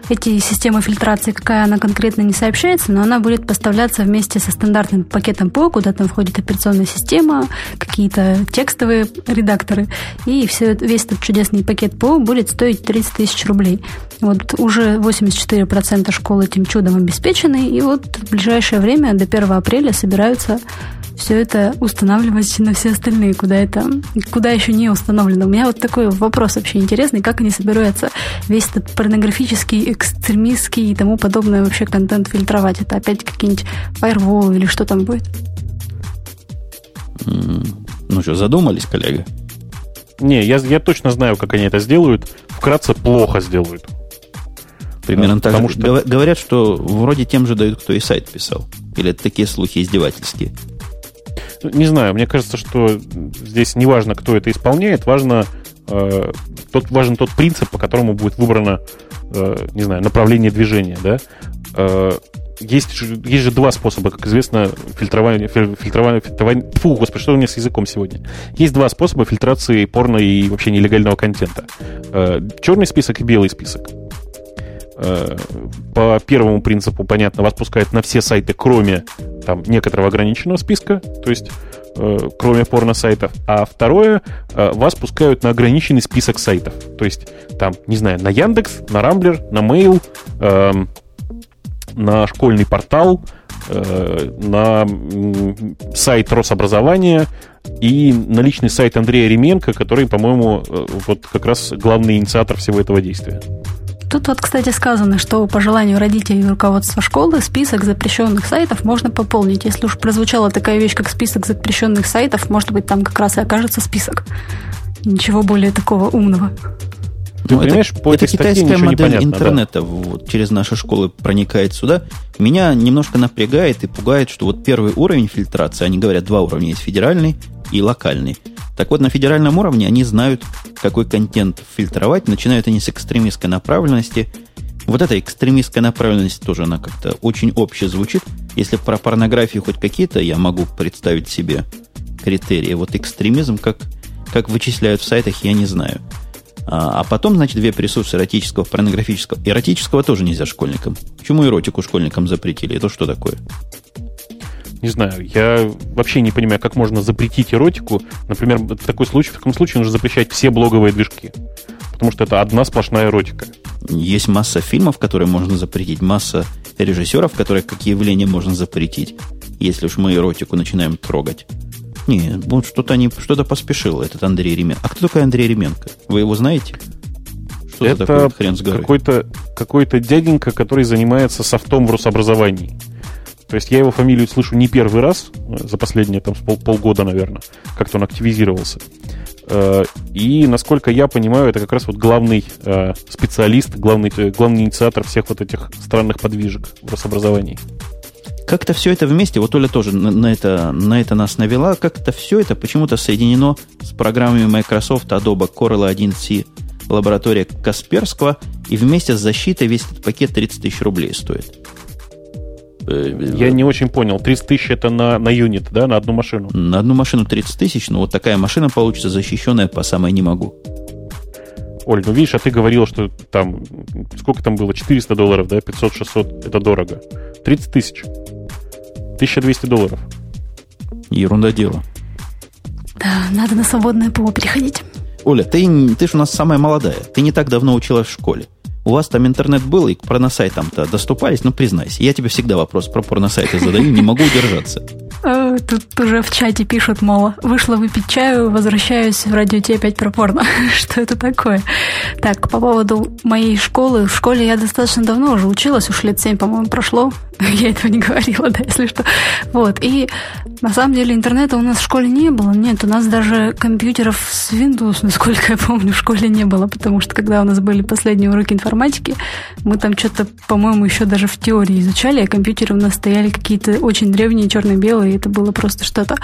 Эти системы фильтрации, какая она конкретно не сообщается, но она будет поставляться вместе со стандартным пакетом ПО, куда там входит операционная система, какие-то текстовые редакторы. И все, весь этот чудесный пакет ПО будет стоить 30 тысяч рублей. Вот уже 84% школ школ этим чудом обеспечены, и вот в ближайшее время, до 1 апреля, собираются все это устанавливать на все остальные, куда это, куда еще не установлено. У меня вот такой вопрос вообще интересный, как они собираются весь этот порнографический, экстремистский и тому подобное вообще контент фильтровать. Это опять какие-нибудь фаерволы или что там будет? Ну что, задумались, коллега? Не, я, я точно знаю, как они это сделают. Вкратце, плохо сделают. Примерно да, так потому что... Говорят, что вроде тем же дают, кто и сайт писал. Или это такие слухи издевательские? Ну, не знаю, мне кажется, что здесь не важно, кто это исполняет, важно, э, тот, важен тот принцип, по которому будет выбрано, э, не знаю, направление движения, да. Э, есть, есть же два способа, как известно, фильтрования, фильтрования, фильтрования... Фу, господи, что у меня с языком сегодня? Есть два способа фильтрации порно и вообще нелегального контента. Э, черный список и белый список. Э, по первому принципу, понятно, вас пускают на все сайты, кроме там некоторого ограниченного списка, то есть э, кроме порно-сайтов. А второе, э, вас пускают на ограниченный список сайтов. То есть там, не знаю, на Яндекс, на Рамблер, на Mail, эм, на школьный портал, на сайт Рособразования и на личный сайт Андрея Ременко, который, по-моему, вот как раз главный инициатор всего этого действия. Тут вот, кстати, сказано, что по желанию родителей и руководства школы список запрещенных сайтов можно пополнить. Если уж прозвучала такая вещь, как список запрещенных сайтов, может быть, там как раз и окажется список. Ничего более такого умного. Ты ну, понимаешь, это, по это китайская модель интернета да? вот, через наши школы проникает сюда. Меня немножко напрягает и пугает, что вот первый уровень фильтрации, они говорят, два уровня есть, федеральный и локальный. Так вот, на федеральном уровне они знают, какой контент фильтровать. Начинают они с экстремистской направленности. Вот эта экстремистская направленность тоже, она как-то очень обще звучит. Если про порнографию хоть какие-то я могу представить себе критерии. Вот экстремизм, как, как вычисляют в сайтах, я не знаю. А, а потом, значит, веб-ресурсы эротического, порнографического. Эротического тоже нельзя школьникам. Почему эротику школьникам запретили? Это что такое? Не знаю, я вообще не понимаю, как можно запретить эротику. Например, в, такой случай, в таком случае нужно запрещать все блоговые движки. Потому что это одна сплошная эротика. Есть масса фильмов, которые можно запретить, масса режиссеров, которые как явление можно запретить, если уж мы эротику начинаем трогать. Не, вот что-то они, что-то поспешил этот Андрей Ременко. А кто такой Андрей Ременко? Вы его знаете? Что это такое хрен с горы? Какой-то, какой-то дяденька, который занимается софтом в Рособразовании. То есть я его фамилию слышу не первый раз, э, за последние там, пол, полгода, наверное, как-то он активизировался. Э, и, насколько я понимаю, это как раз вот главный э, специалист, главный, главный инициатор всех вот этих странных подвижек в Рособразовании. Как-то все это вместе, вот Оля тоже на, на, это, на это нас навела, как-то все это почему-то соединено с программами Microsoft Adobe Corel 1C лаборатория Касперского, и вместе с защитой весь этот пакет 30 тысяч рублей стоит. Я не очень понял. 30 тысяч это на, на юнит, да, на одну машину? На одну машину 30 тысяч, но вот такая машина получится защищенная по самой не могу. Оль, ну видишь, а ты говорил, что там, сколько там было, 400 долларов, да, 500-600, это дорого. 30 тысяч. 1200 долларов. Ерунда дело. Да, надо на свободное ПО переходить. Оля, ты, ты же у нас самая молодая. Ты не так давно училась в школе. У вас там интернет был, и к порносайтам-то доступались? Ну, признайся, я тебе всегда вопрос про порносайты задаю, не могу удержаться. Э, тут уже в чате пишут, мол, вышла выпить чаю, возвращаюсь в радио Ти опять про порно. Что это такое? Так, по поводу моей школы. В школе я достаточно давно уже училась, уж лет семь, по-моему, прошло. Я этого не говорила, да, если что. Вот, и на самом деле интернета у нас в школе не было. Нет, у нас даже компьютеров с Windows, насколько я помню, в школе не было, потому что когда у нас были последние уроки информатики, мы там что-то, по-моему, еще даже в теории изучали, а компьютеры у нас стояли какие-то очень древние, черно-белые, и это было просто что-то.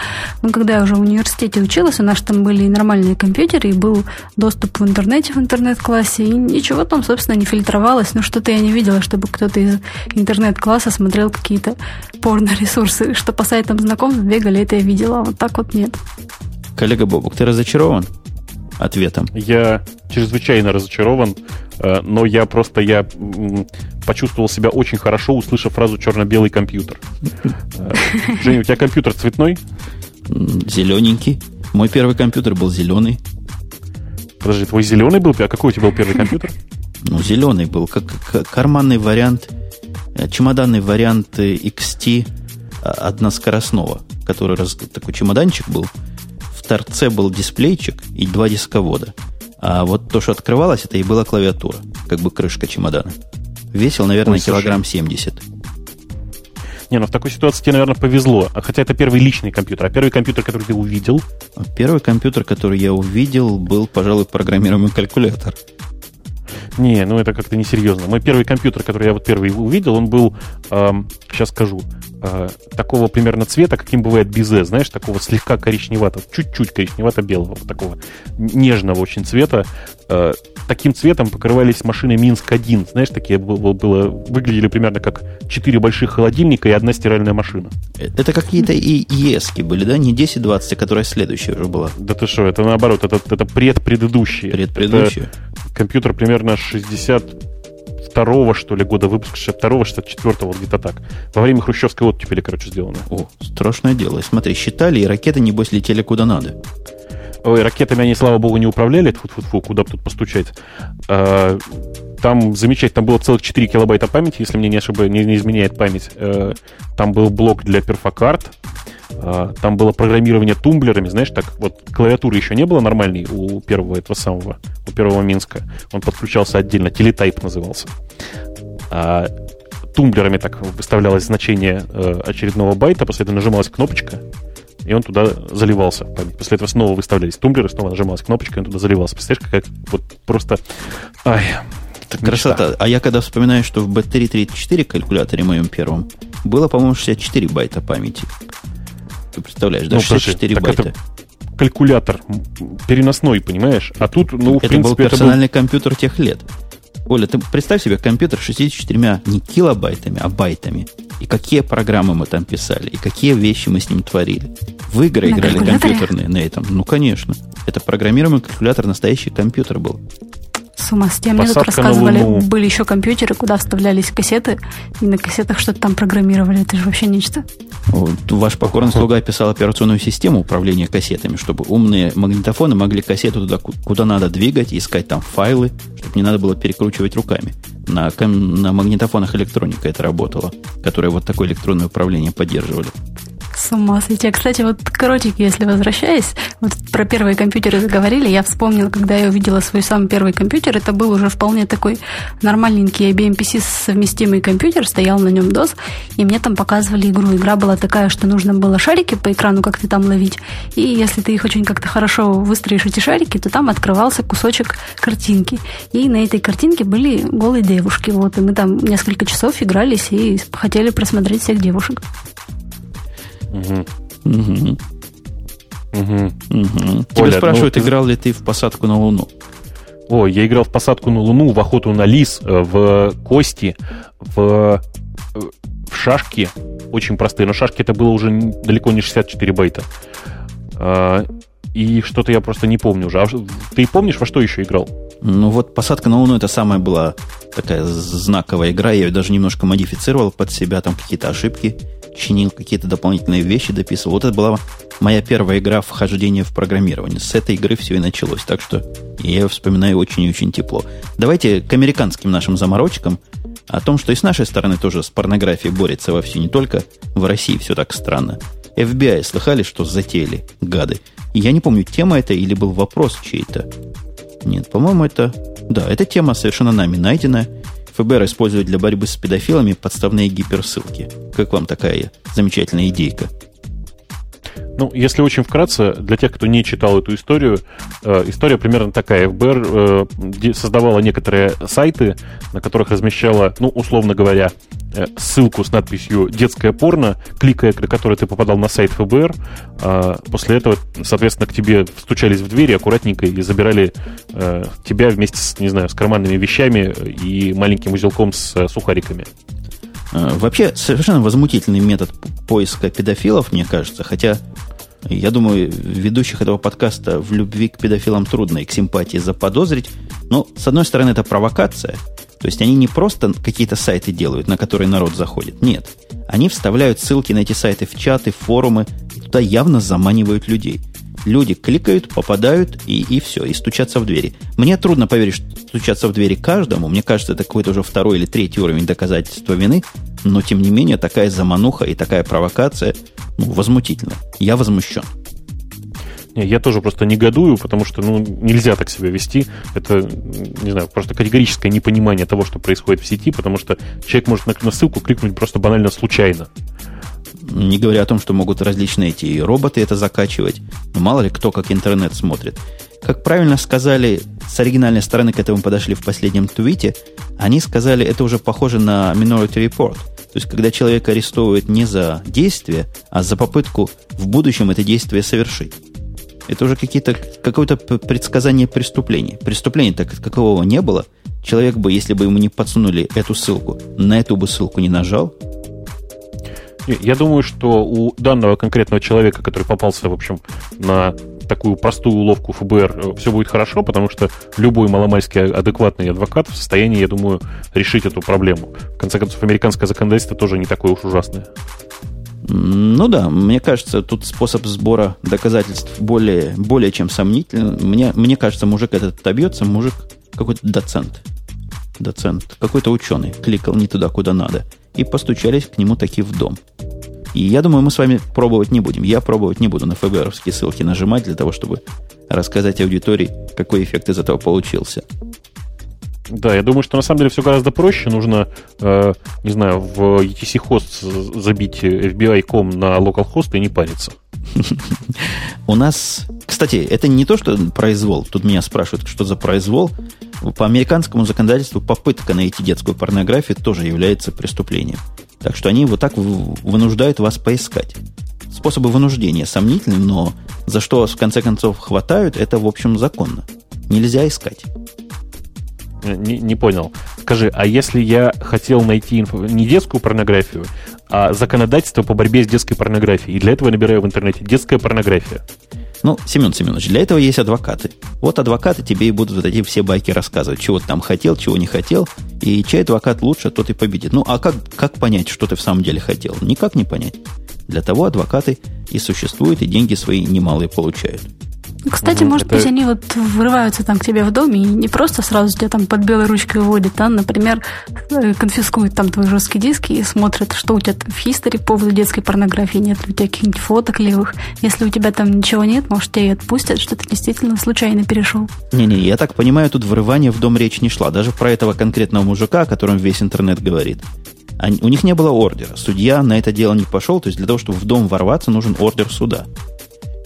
Но когда я уже в университете училась, у нас там были и нормальные компьютеры, и был доступ в интернете в интернет-классе, и ничего там, собственно, не фильтровалось. Но что-то я не видела, чтобы кто-то из интернет-класса смотрел какие-то порно-ресурсы, что по сайтам знакомств бегали, это я видела, а вот так вот нет. Коллега Бобук, ты разочарован ответом? Я чрезвычайно разочарован, э, но я просто я почувствовал себя очень хорошо, услышав фразу «черно-белый компьютер». Э, Женя, у тебя компьютер цветной? Зелененький. Мой первый компьютер был зеленый. Подожди, твой зеленый был? А какой у тебя был первый компьютер? Ну, зеленый был, как, как карманный вариант, чемоданный вариант XT односкоростного, который раз, такой чемоданчик был. В торце был дисплейчик и два дисковода. А вот то, что открывалось, это и была клавиатура, как бы крышка чемодана. Весил, наверное, Ой, килограмм 70. Не, ну в такой ситуации тебе, наверное, повезло. А хотя это первый личный компьютер. А первый компьютер, который ты увидел? Первый компьютер, который я увидел, был, пожалуй, программируемый калькулятор. Не, ну это как-то несерьезно. Мой первый компьютер, который я вот первый увидел, он был, сейчас скажу, э, такого примерно цвета, каким бывает безе, знаешь, такого слегка коричневатого, чуть-чуть коричневато-белого, такого нежного очень цвета. Э, таким цветом покрывались машины Минск-1, знаешь, такие было, было, выглядели примерно как четыре больших холодильника и одна стиральная машина. Это какие-то и ЕСки были, да? Не 10-20, а которая следующая уже была. Да ты что, это наоборот, это, это предпредыдущие. Предпредыдущие. Это компьютер примерно 60 62 что ли, года выпуска, 62-го, 64-го, где-то так. Во время хрущевской оттепели, короче, сделано. О, страшное дело. Смотри, считали, и ракеты, небось, летели куда надо. Ой, ракетами они, слава богу, не управляли, фу -фу -фу, куда бы тут постучать. А, там замечательно, там было целых 4 килобайта памяти, если мне не ошибаюсь, не, не изменяет память. Э, там был блок для перфокарт, а, там было программирование тумблерами, знаешь, так вот клавиатуры еще не было нормальной у первого этого самого, у первого Минска. Он подключался отдельно, телетайп назывался. А тумблерами так выставлялось значение э, очередного байта, после этого нажималась кнопочка, и он туда заливался. После этого снова выставлялись тумблеры, снова нажималась кнопочка, и он туда заливался. Представляешь, какая вот просто... Ай, так красота. А я когда вспоминаю, что в B334 калькуляторе моем первом было, по-моему, 64 байта памяти. Ты представляешь, да, ну, 64 подожди, байта. Это калькулятор переносной, понимаешь? А тут, ну, в это принципе, был персональный это был... компьютер тех лет. Оля, ты представь себе компьютер 64 не килобайтами, а байтами. И какие программы мы там писали, и какие вещи мы с ним творили. В игры на играли компьютерные на этом. Ну, конечно. Это программируемый калькулятор, настоящий компьютер был. С ума с тем. Мне тут рассказывали, были еще компьютеры, куда вставлялись кассеты, и на кассетах что-то там программировали. Это же вообще нечто. Вот, ваш покорный слуга описал операционную систему управления кассетами, чтобы умные магнитофоны могли кассету туда, куда надо двигать, искать там файлы, чтобы не надо было перекручивать руками. На, на магнитофонах электроника это работало, которые вот такое электронное управление поддерживали. С ума сойти. А, кстати, вот коротенько, если возвращаясь, вот про первые компьютеры заговорили, я вспомнила, когда я увидела свой самый первый компьютер, это был уже вполне такой нормальненький IBM PC совместимый компьютер, стоял на нем DOS, и мне там показывали игру. Игра была такая, что нужно было шарики по экрану как-то там ловить, и если ты их очень как-то хорошо выстроишь, эти шарики, то там открывался кусочек картинки. И на этой картинке были голые девушки, вот, и мы там несколько часов игрались и хотели просмотреть всех девушек. Угу. Угу. Угу. Угу. Тебя Оля, спрашивают, ну, играл ли ты в посадку на Луну? О, я играл в посадку на Луну, в охоту на лис, э, в кости, в, э, в шашки. Очень простые. Но шашки это было уже далеко не 64 байта. А, и что-то я просто не помню уже. А ты помнишь, во что еще играл? Ну вот посадка на Луну это самая была такая знаковая игра. Я ее даже немножко модифицировал под себя, там какие-то ошибки чинил, какие-то дополнительные вещи дописывал. Вот это была моя первая игра вхождения в программирование. С этой игры все и началось. Так что я ее вспоминаю очень и очень тепло. Давайте к американским нашим заморочкам о том, что и с нашей стороны тоже с порнографией борется вовсю не только в России все так странно. FBI слыхали, что затеяли, гады. я не помню, тема это или был вопрос чей-то. Нет, по-моему, это... Да, эта тема совершенно нами найдена. ФБР использует для борьбы с педофилами подставные гиперссылки. Как вам такая замечательная идейка? Ну, если очень вкратце, для тех, кто не читал эту историю, э, история примерно такая. ФБР э, создавала некоторые сайты, на которых размещала, ну, условно говоря, э, ссылку с надписью «детское порно», кликая, на который ты попадал на сайт ФБР. Э, после этого, соответственно, к тебе стучались в двери аккуратненько и забирали э, тебя вместе с, не знаю, с карманными вещами и маленьким узелком с э, сухариками. Э, вообще, совершенно возмутительный метод поиска педофилов, мне кажется, хотя я думаю, ведущих этого подкаста в любви к педофилам трудно и к симпатии заподозрить. Но, с одной стороны, это провокация. То есть они не просто какие-то сайты делают, на которые народ заходит. Нет. Они вставляют ссылки на эти сайты в чаты, в форумы, и туда явно заманивают людей. Люди кликают, попадают, и, и все, и стучатся в двери. Мне трудно поверить, что стучаться в двери каждому. Мне кажется, это какой-то уже второй или третий уровень доказательства вины. Но, тем не менее, такая замануха и такая провокация ну, возмутительна. Я возмущен. Я тоже просто негодую, потому что ну, нельзя так себя вести. Это, не знаю, просто категорическое непонимание того, что происходит в сети, потому что человек может на ссылку кликнуть просто банально случайно. Не говоря о том, что могут различные эти роботы это закачивать. Но мало ли кто как интернет смотрит. Как правильно сказали, с оригинальной стороны к этому подошли в последнем твите, они сказали, это уже похоже на Minority Report. То есть, когда человека арестовывают не за действие, а за попытку в будущем это действие совершить. Это уже какие-то, какое-то предсказание преступления. Преступления так какого не было. Человек бы, если бы ему не подсунули эту ссылку, на эту бы ссылку не нажал, я думаю, что у данного конкретного человека, который попался, в общем, на такую простую уловку ФБР, э, все будет хорошо, потому что любой маломальский адекватный адвокат в состоянии, я думаю, решить эту проблему. В конце концов, американское законодательство тоже не такое уж ужасное. Ну да, мне кажется, тут способ сбора доказательств более, более чем сомнительный. Мне, мне кажется, мужик этот отобьется, мужик какой-то доцент. Доцент, какой-то ученый, кликал не туда, куда надо. И постучались к нему таки в дом. И я думаю, мы с вами пробовать не будем. Я пробовать не буду на ФБРовские ссылки нажимать для того, чтобы рассказать аудитории, какой эффект из этого получился. Да, я думаю, что на самом деле все гораздо проще. Нужно, э, не знаю, в ETC хост забить FBI.com на localhost и не париться. У нас, кстати, это не то, что произвол. Тут меня спрашивают, что за произвол. По американскому законодательству попытка найти детскую порнографию тоже является преступлением. Так что они вот так вынуждают вас поискать. Способы вынуждения сомнительны, но за что вас в конце концов хватают, это, в общем, законно. Нельзя искать. не, не понял. Скажи, а если я хотел найти инфо... не детскую порнографию, а законодательство по борьбе с детской порнографией, и для этого набираю в интернете детская порнография. Ну, Семен Семенович, для этого есть адвокаты. Вот адвокаты тебе и будут вот эти все байки рассказывать, чего ты там хотел, чего не хотел, и чей адвокат лучше, тот и победит. Ну, а как, как понять, что ты в самом деле хотел? Никак не понять. Для того адвокаты и существуют, и деньги свои немалые получают. Кстати, угу, может это... быть, они вот врываются там к тебе в дом и не просто сразу тебя там под белой ручкой вводят, а, например, э, конфискуют там твой жесткий диск и смотрят, что у тебя в хистори по поводу детской порнографии, нет ли у тебя каких-нибудь фоток левых. Если у тебя там ничего нет, может, тебя и отпустят, что ты действительно случайно перешел. Не-не, я так понимаю, тут врывание в дом речь не шла. Даже про этого конкретного мужика, о котором весь интернет говорит. Они, у них не было ордера. Судья на это дело не пошел. То есть для того, чтобы в дом ворваться, нужен ордер суда.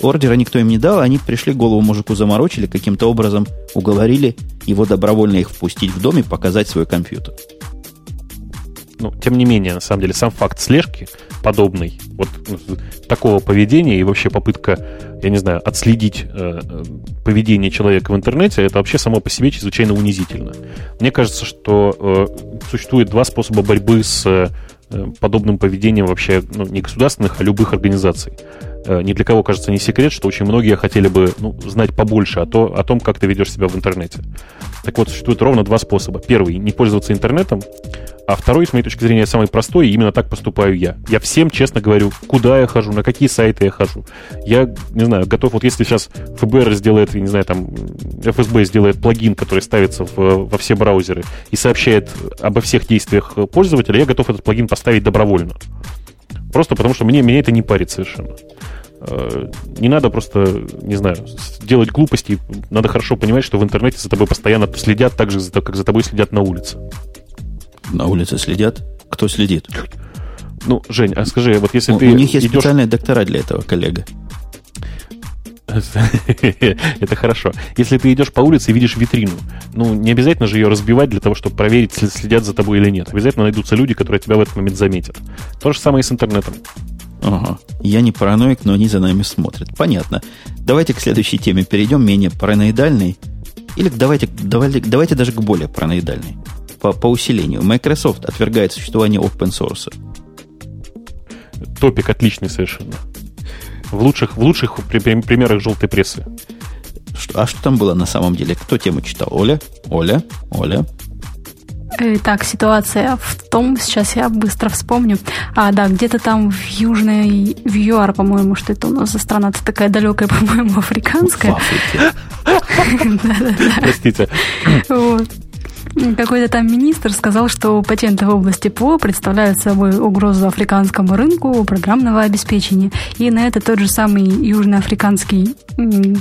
Ордера никто им не дал, они пришли, голову мужику заморочили, каким-то образом уговорили его добровольно их впустить в дом и показать свой компьютер. Ну, тем не менее, на самом деле, сам факт слежки подобный, вот такого поведения и вообще попытка, я не знаю, отследить э, поведение человека в интернете, это вообще само по себе чрезвычайно унизительно. Мне кажется, что э, существует два способа борьбы с э, подобным поведением вообще ну, не государственных, а любых организаций. Э, ни для кого, кажется, не секрет, что очень многие хотели бы ну, знать побольше о, то, о том, как ты ведешь себя в интернете. Так вот, существует ровно два способа. Первый — не пользоваться интернетом, а второй, с моей точки зрения, самый простой, и именно так поступаю я. Я всем честно говорю, куда я хожу, на какие сайты я хожу. Я, не знаю, готов, вот если сейчас ФБР сделает, не знаю, там, ФСБ сделает плагин, который ставится в, во все браузеры и сообщает обо всех действиях пользователя, я готов этот плагин поставить добровольно. Просто потому, что мне, меня это не парит совершенно. Э, не надо просто, не знаю, делать глупости. Надо хорошо понимать, что в интернете за тобой постоянно следят так же, как за тобой следят на улице. На улице следят? Кто следит? Ну, Жень, а скажи, вот если у, ты У них есть идешь... специальные доктора для этого, коллега. Это хорошо. Если ты идешь по улице и видишь витрину, ну, не обязательно же ее разбивать для того, чтобы проверить, следят за тобой или нет. Обязательно найдутся люди, которые тебя в этот момент заметят. То же самое и с интернетом. Ага. Я не параноик, но они за нами смотрят. Понятно. Давайте к следующей теме перейдем, менее параноидальной. Или давайте, давайте, давайте даже к более параноидальной. По, по усилению. Microsoft отвергает существование open source. Топик отличный совершенно. В лучших, в лучших примерах желтой прессы. Что, а что там было на самом деле? Кто тему читал? Оля? Оля? Оля? Так, ситуация в том, сейчас я быстро вспомню. А, да, где-то там в Южной, в ЮАР, по-моему, что это у нас за страна-то такая далекая, по-моему, африканская. Простите. Какой-то там министр сказал, что патенты в области ПО представляют собой угрозу африканскому рынку программного обеспечения. И на это тот же самый южноафриканский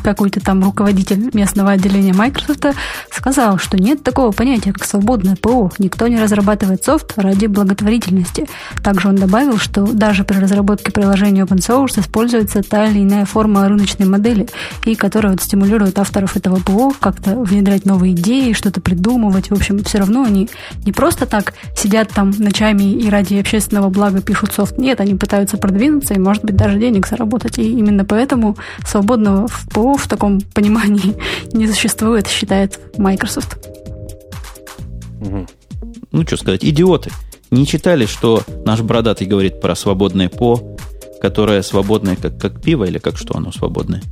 какой-то там руководитель местного отделения Microsoft сказал, что нет такого понятия, как свободное ПО. Никто не разрабатывает софт ради благотворительности. Также он добавил, что даже при разработке приложения open source используется та или иная форма рыночной модели, и которая вот стимулирует авторов этого ПО как-то внедрять новые идеи, что-то придумывать, общем, все равно они не просто так сидят там ночами и ради общественного блага пишут софт. Нет, они пытаются продвинуться и, может быть, даже денег заработать. И именно поэтому свободного ПО в таком понимании не существует, считает Microsoft. Угу. Ну, что сказать, идиоты. Не читали, что наш бородатый говорит про свободное ПО, которое свободное как, как пиво или как что оно свободное?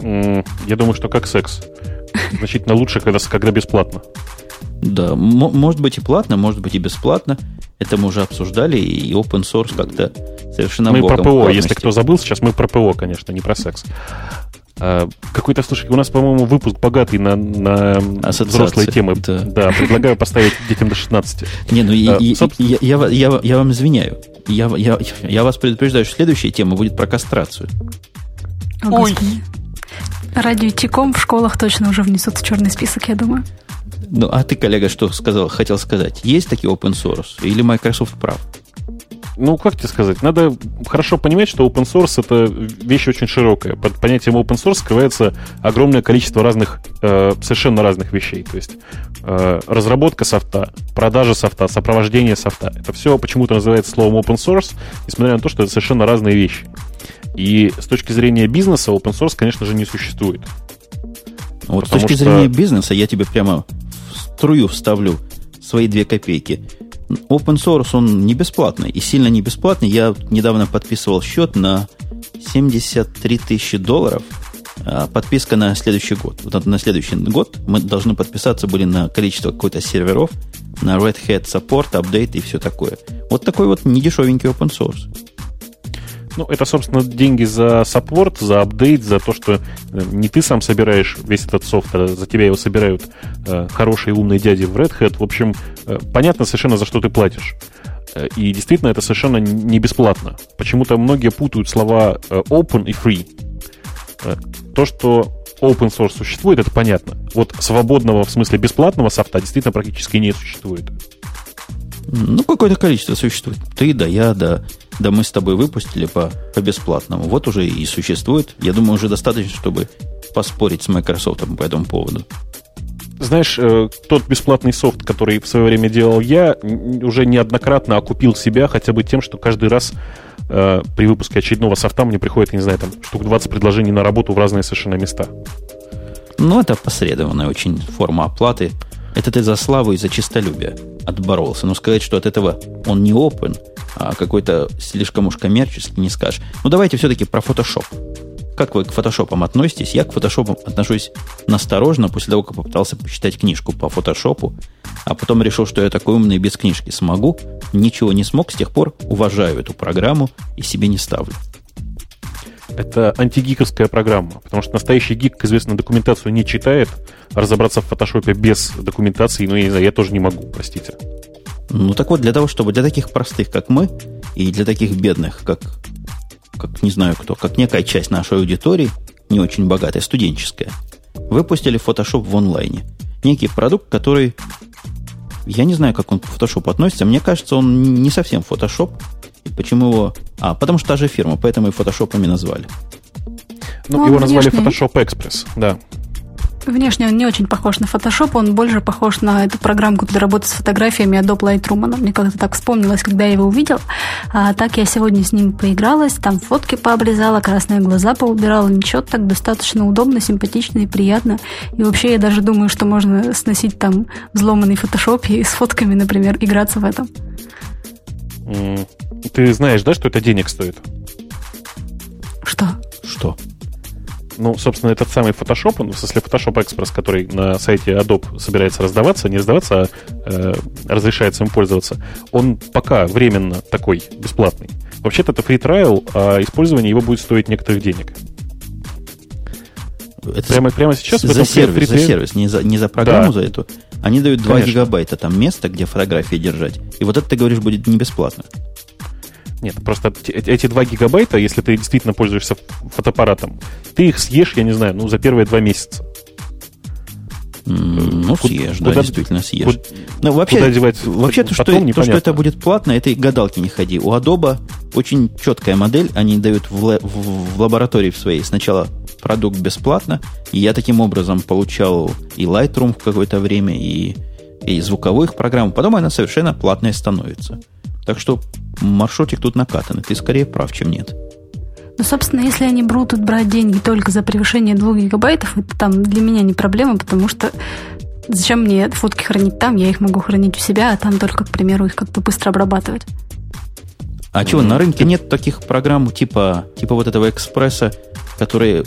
Я думаю, что как секс. Значительно лучше, когда, когда бесплатно. Да, может быть и платно, может быть и бесплатно. Это мы уже обсуждали, и open source как-то совершенно Мы про ПО, если кто забыл, сейчас мы про ПО, конечно, не про секс. А, какой-то, слушай, у нас, по-моему, выпуск богатый на, на взрослые темы. Да. да, предлагаю поставить детям до 16. Не, ну а, я, собственно... я, я, я, я вам извиняю. Я, я, я вас предупреждаю, что следующая тема будет про кастрацию. О, Ой. Радио Тиком в школах точно уже внесут в черный список, я думаю. Ну, а ты, коллега, что сказал, хотел сказать? Есть такие open source? Или Microsoft прав? Ну, как тебе сказать? Надо хорошо понимать, что open source это вещь очень широкая. Под понятием open source скрывается огромное количество разных, э, совершенно разных вещей. То есть э, разработка софта, продажа софта, сопровождение софта. Это все почему-то называется словом open source, несмотря на то, что это совершенно разные вещи. И с точки зрения бизнеса open source, конечно же, не существует. Вот с точки что... зрения бизнеса я тебе прямо струю вставлю свои две копейки. Open source, он не бесплатный, и сильно не бесплатный. Я недавно подписывал счет на 73 тысячи долларов. А подписка на следующий год. Вот на следующий год мы должны подписаться были на количество какой-то серверов, на Red Hat Support, апдейт и все такое. Вот такой вот недешевенький open source. Ну, это, собственно, деньги за саппорт, за апдейт, за то, что э, не ты сам собираешь весь этот софт, а за тебя его собирают э, хорошие умные дяди в Red Hat. В общем, э, понятно совершенно, за что ты платишь. Э, и действительно, это совершенно не бесплатно. Почему-то многие путают слова э, open и free. То, что open source существует, это понятно. Вот свободного, в смысле бесплатного софта действительно практически не существует. Ну, какое-то количество существует. Ты, да я, да, да мы с тобой выпустили по, по бесплатному. Вот уже и существует. Я думаю, уже достаточно, чтобы поспорить с Microsoft по этому поводу. Знаешь, э, тот бесплатный софт, который в свое время делал я, уже неоднократно окупил себя хотя бы тем, что каждый раз э, при выпуске очередного софта мне приходит, не знаю, там штук 20 предложений на работу в разные совершенно места. Ну, это посредованная очень форма оплаты. Это ты за славу и за чистолюбие отборолся. Но сказать, что от этого он не open, а какой-то слишком уж коммерческий, не скажешь. Ну, давайте все-таки про Photoshop. Как вы к фотошопам относитесь? Я к фотошопам отношусь насторожно после того, как попытался почитать книжку по фотошопу, а потом решил, что я такой умный без книжки смогу. Ничего не смог, с тех пор уважаю эту программу и себе не ставлю. Это антигиковская программа, потому что настоящий гик, известно, документацию не читает. Разобраться в фотошопе без документации, ну, я не знаю, я тоже не могу, простите. Ну так вот, для того, чтобы для таких простых, как мы, и для таких бедных, как как не знаю кто, как некая часть нашей аудитории, не очень богатая, студенческая, выпустили Photoshop в онлайне. Некий продукт, который... Я не знаю, как он к Photoshop относится. Мне кажется, он не совсем Photoshop. И почему его... А, потому что та же фирма, поэтому и Photoshop назвали. Ну, ну его назвали Photoshop Express, да. Внешне он не очень похож на Photoshop, он больше похож на эту программку для работы с фотографиями Adobe Lightroom. Мне как-то так вспомнилось, когда я его увидел. А так я сегодня с ним поигралась, там фотки пообрезала, красные глаза поубирала. Ничего, так достаточно удобно, симпатично и приятно. И вообще я даже думаю, что можно сносить там взломанный Photoshop и с фотками, например, играться в этом. Ты знаешь, да, что это денег стоит? Что? Что? Ну, собственно, этот самый Photoshop, ну, в смысле Photoshop Express, который на сайте Adobe собирается раздаваться, не раздаваться, а э, разрешается им пользоваться, он пока временно такой, бесплатный. Вообще-то это free trial, а использование его будет стоить некоторых денег. Это прямо, прямо сейчас за сервис, за сервис, не за, не за программу да. за эту. Они дают 2 Конечно. гигабайта там места, где фотографии держать. И вот это, ты говоришь, будет не бесплатно. Нет, просто эти 2 гигабайта, если ты действительно пользуешься фотоаппаратом, ты их съешь, я не знаю, ну, за первые два месяца. Ну, куда, съешь, да, действительно съешь. Куда, Но вообще, куда девать вообще то, что, то, что это будет платно, этой гадалки не ходи. У Adobe очень четкая модель, они дают в, в, в лаборатории в своей сначала продукт бесплатно, и я таким образом получал и Lightroom в какое-то время, и, и звуковых программ, потом она совершенно платная становится. Так что маршрутик тут накатанный. Ты скорее прав, чем нет. Ну, собственно, если они будут брать деньги только за превышение 2 гигабайтов, это там для меня не проблема, потому что зачем мне фотки хранить там, я их могу хранить у себя, а там только, к примеру, их как-то быстро обрабатывать. А чего, на рынке нет таких программ типа, типа вот этого экспресса, которые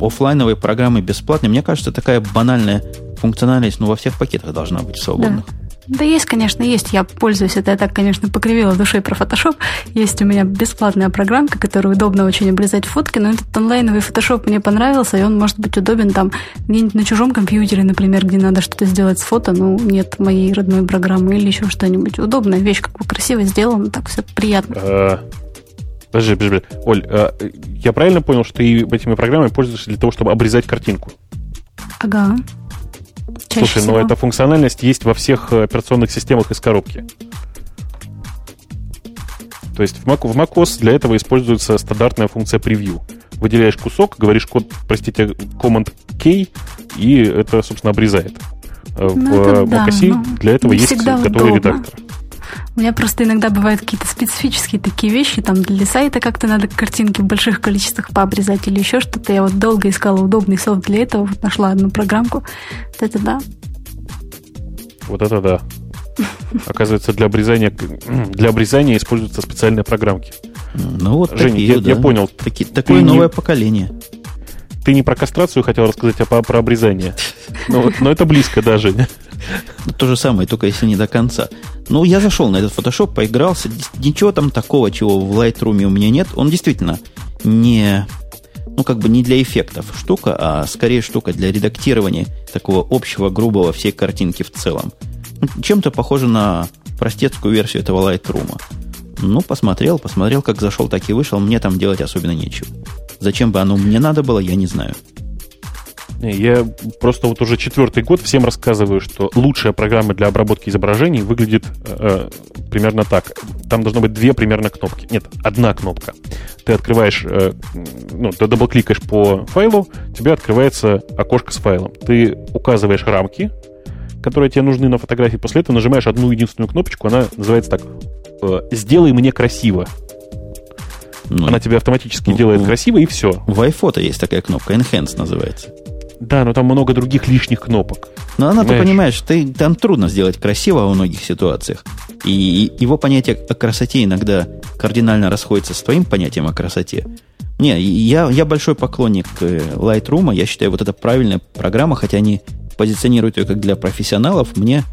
офлайновые программы бесплатные? Мне кажется, такая банальная функциональность ну, во всех пакетах должна быть свободных. Да. Да есть, конечно, есть. Я пользуюсь. Это я так, конечно, покривила душой про Photoshop. Есть у меня бесплатная программка, которую удобно очень обрезать фотки, но этот онлайновый Photoshop мне понравился, и он может быть удобен там где-нибудь на чужом компьютере, например, где надо что-то сделать с фото, ну, нет моей родной программы или еще что-нибудь. Удобная вещь, как бы красиво сделано, так все приятно. А, подожди, подожди, Оль, а, я правильно понял, что ты этими программами пользуешься для того, чтобы обрезать картинку? Ага. Чаще Слушай, всего. ну эта функциональность есть во всех э, операционных системах из коробки. То есть в, Mac, в macOS для этого используется стандартная функция превью. Выделяешь кусок, говоришь код, простите, Command K, и это, собственно, обрезает. Э, в ну, macOS да, для этого есть готовый удобно. редактор. У меня просто иногда бывают какие-то специфические такие вещи, там для сайта как-то надо картинки в больших количествах пообрезать или еще что-то. Я вот долго искала удобный софт для этого, вот нашла одну программку. Вот это да. Вот это да. Оказывается, для обрезания, для обрезания используются специальные программки. Ну вот Женя, такие, я, да. я понял. Таки- такое не- новое поколение. Ты не про кастрацию хотел рассказать, а по- про обрезание. Но, вот- но это близко, да, Женя. Ну, То же самое, только если не до конца. Ну, я зашел на этот Photoshop, поигрался. Ничего там такого, чего в Lightroom у меня нет. Он действительно не, ну, как бы не для эффектов штука, а скорее штука для редактирования такого общего, грубого всей картинки в целом. Ну, Чем-то похоже на простецкую версию этого Lightroom. Ну, посмотрел, посмотрел, как зашел, так и вышел. Мне там делать особенно нечего. Зачем бы оно мне надо было, я не знаю. Я просто вот уже четвертый год всем рассказываю, что лучшая программа для обработки изображений выглядит э, примерно так. Там должно быть две примерно кнопки. Нет, одна кнопка. Ты открываешь, э, ну, ты double кликаешь по файлу, тебе открывается окошко с файлом. Ты указываешь рамки, которые тебе нужны на фотографии. После этого нажимаешь одну единственную кнопочку, она называется так э, «Сделай мне красиво». Ну, Она тебе автоматически Ну, делает ну. красиво, и все. в iPhoto есть такая кнопка, Enhance называется. Да, но там много других лишних кнопок. Но она, ты Понимаешь? ты, там трудно сделать красиво во многих ситуациях. И его понятие о красоте иногда кардинально расходится с твоим понятием о красоте. Не, я, я большой поклонник э, Lightroom. Я считаю, вот это правильная программа, хотя они позиционируют ее как для профессионалов. Мне,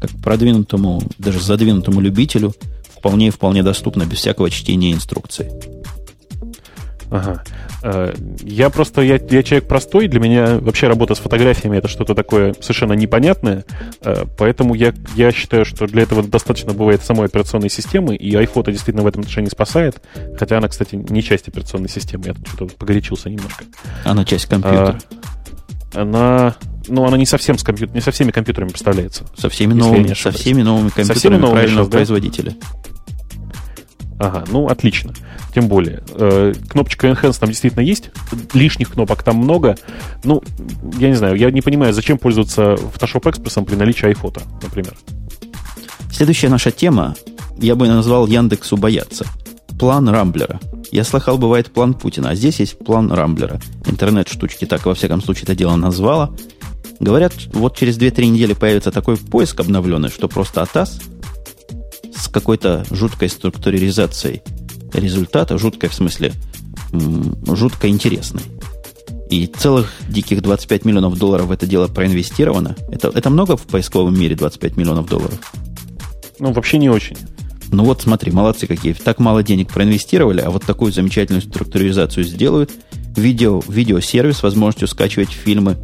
как продвинутому, даже задвинутому любителю, вполне вполне доступно без всякого чтения инструкций. Ага. Э, Я просто, я, я человек простой, для меня вообще работа с фотографиями это что-то такое совершенно непонятное, э, поэтому я, я считаю, что для этого достаточно бывает самой операционной системы, и iPhoto действительно в этом отношении спасает, хотя она, кстати, не часть операционной системы, я тут что-то погорячился немножко. Она часть компьютера. А, Она, ну, она не совсем с компью- не со всеми компьютерами представляется. со всеми новыми, со всеми новыми всеми компьютерами новыми правильного сейчас, да? производителя. Ага, ну отлично. Тем более. Э, кнопочка Enhance там действительно есть. Лишних кнопок там много. Ну, я не знаю, я не понимаю, зачем пользоваться Photoshop Express при наличии iPhoto, например. Следующая наша тема, я бы назвал Яндексу бояться. План Рамблера. Я слыхал, бывает план Путина, а здесь есть план Рамблера. Интернет-штучки так, во всяком случае, это дело назвала. Говорят, вот через 2-3 недели появится такой поиск обновленный, что просто АТАС с какой-то жуткой структуризацией результата, жуткой в смысле, жутко интересной. И целых диких 25 миллионов долларов в это дело проинвестировано. Это, это много в поисковом мире 25 миллионов долларов? Ну, вообще не очень. Ну вот смотри, молодцы какие. Так мало денег проинвестировали, а вот такую замечательную структуризацию сделают. Видео, видеосервис возможностью скачивать фильмы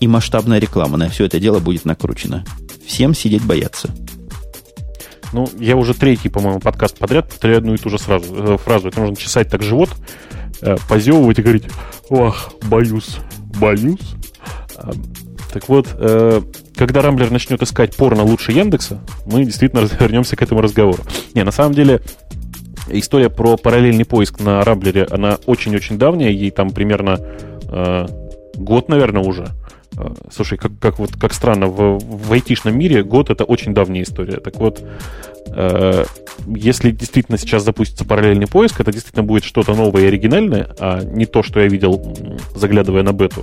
и масштабная реклама. На все это дело будет накручено. Всем сидеть бояться. Ну, я уже третий, по-моему, подкаст подряд повторяю одну и ту же сразу, э, фразу. Это нужно чесать так живот, э, позевывать и говорить, ох, боюсь, боюсь. Так вот, э, когда Рамблер начнет искать порно лучше Яндекса, мы действительно вернемся к этому разговору. Не, на самом деле, история про параллельный поиск на Рамблере, она очень-очень давняя, ей там примерно э, год, наверное, уже. Э, Слушай, как, как вот как странно, в, в айтишном мире год это очень давняя история. Так вот, э, если действительно сейчас запустится параллельный поиск, это действительно будет что-то новое и оригинальное, а не то, что я видел, заглядывая на бету.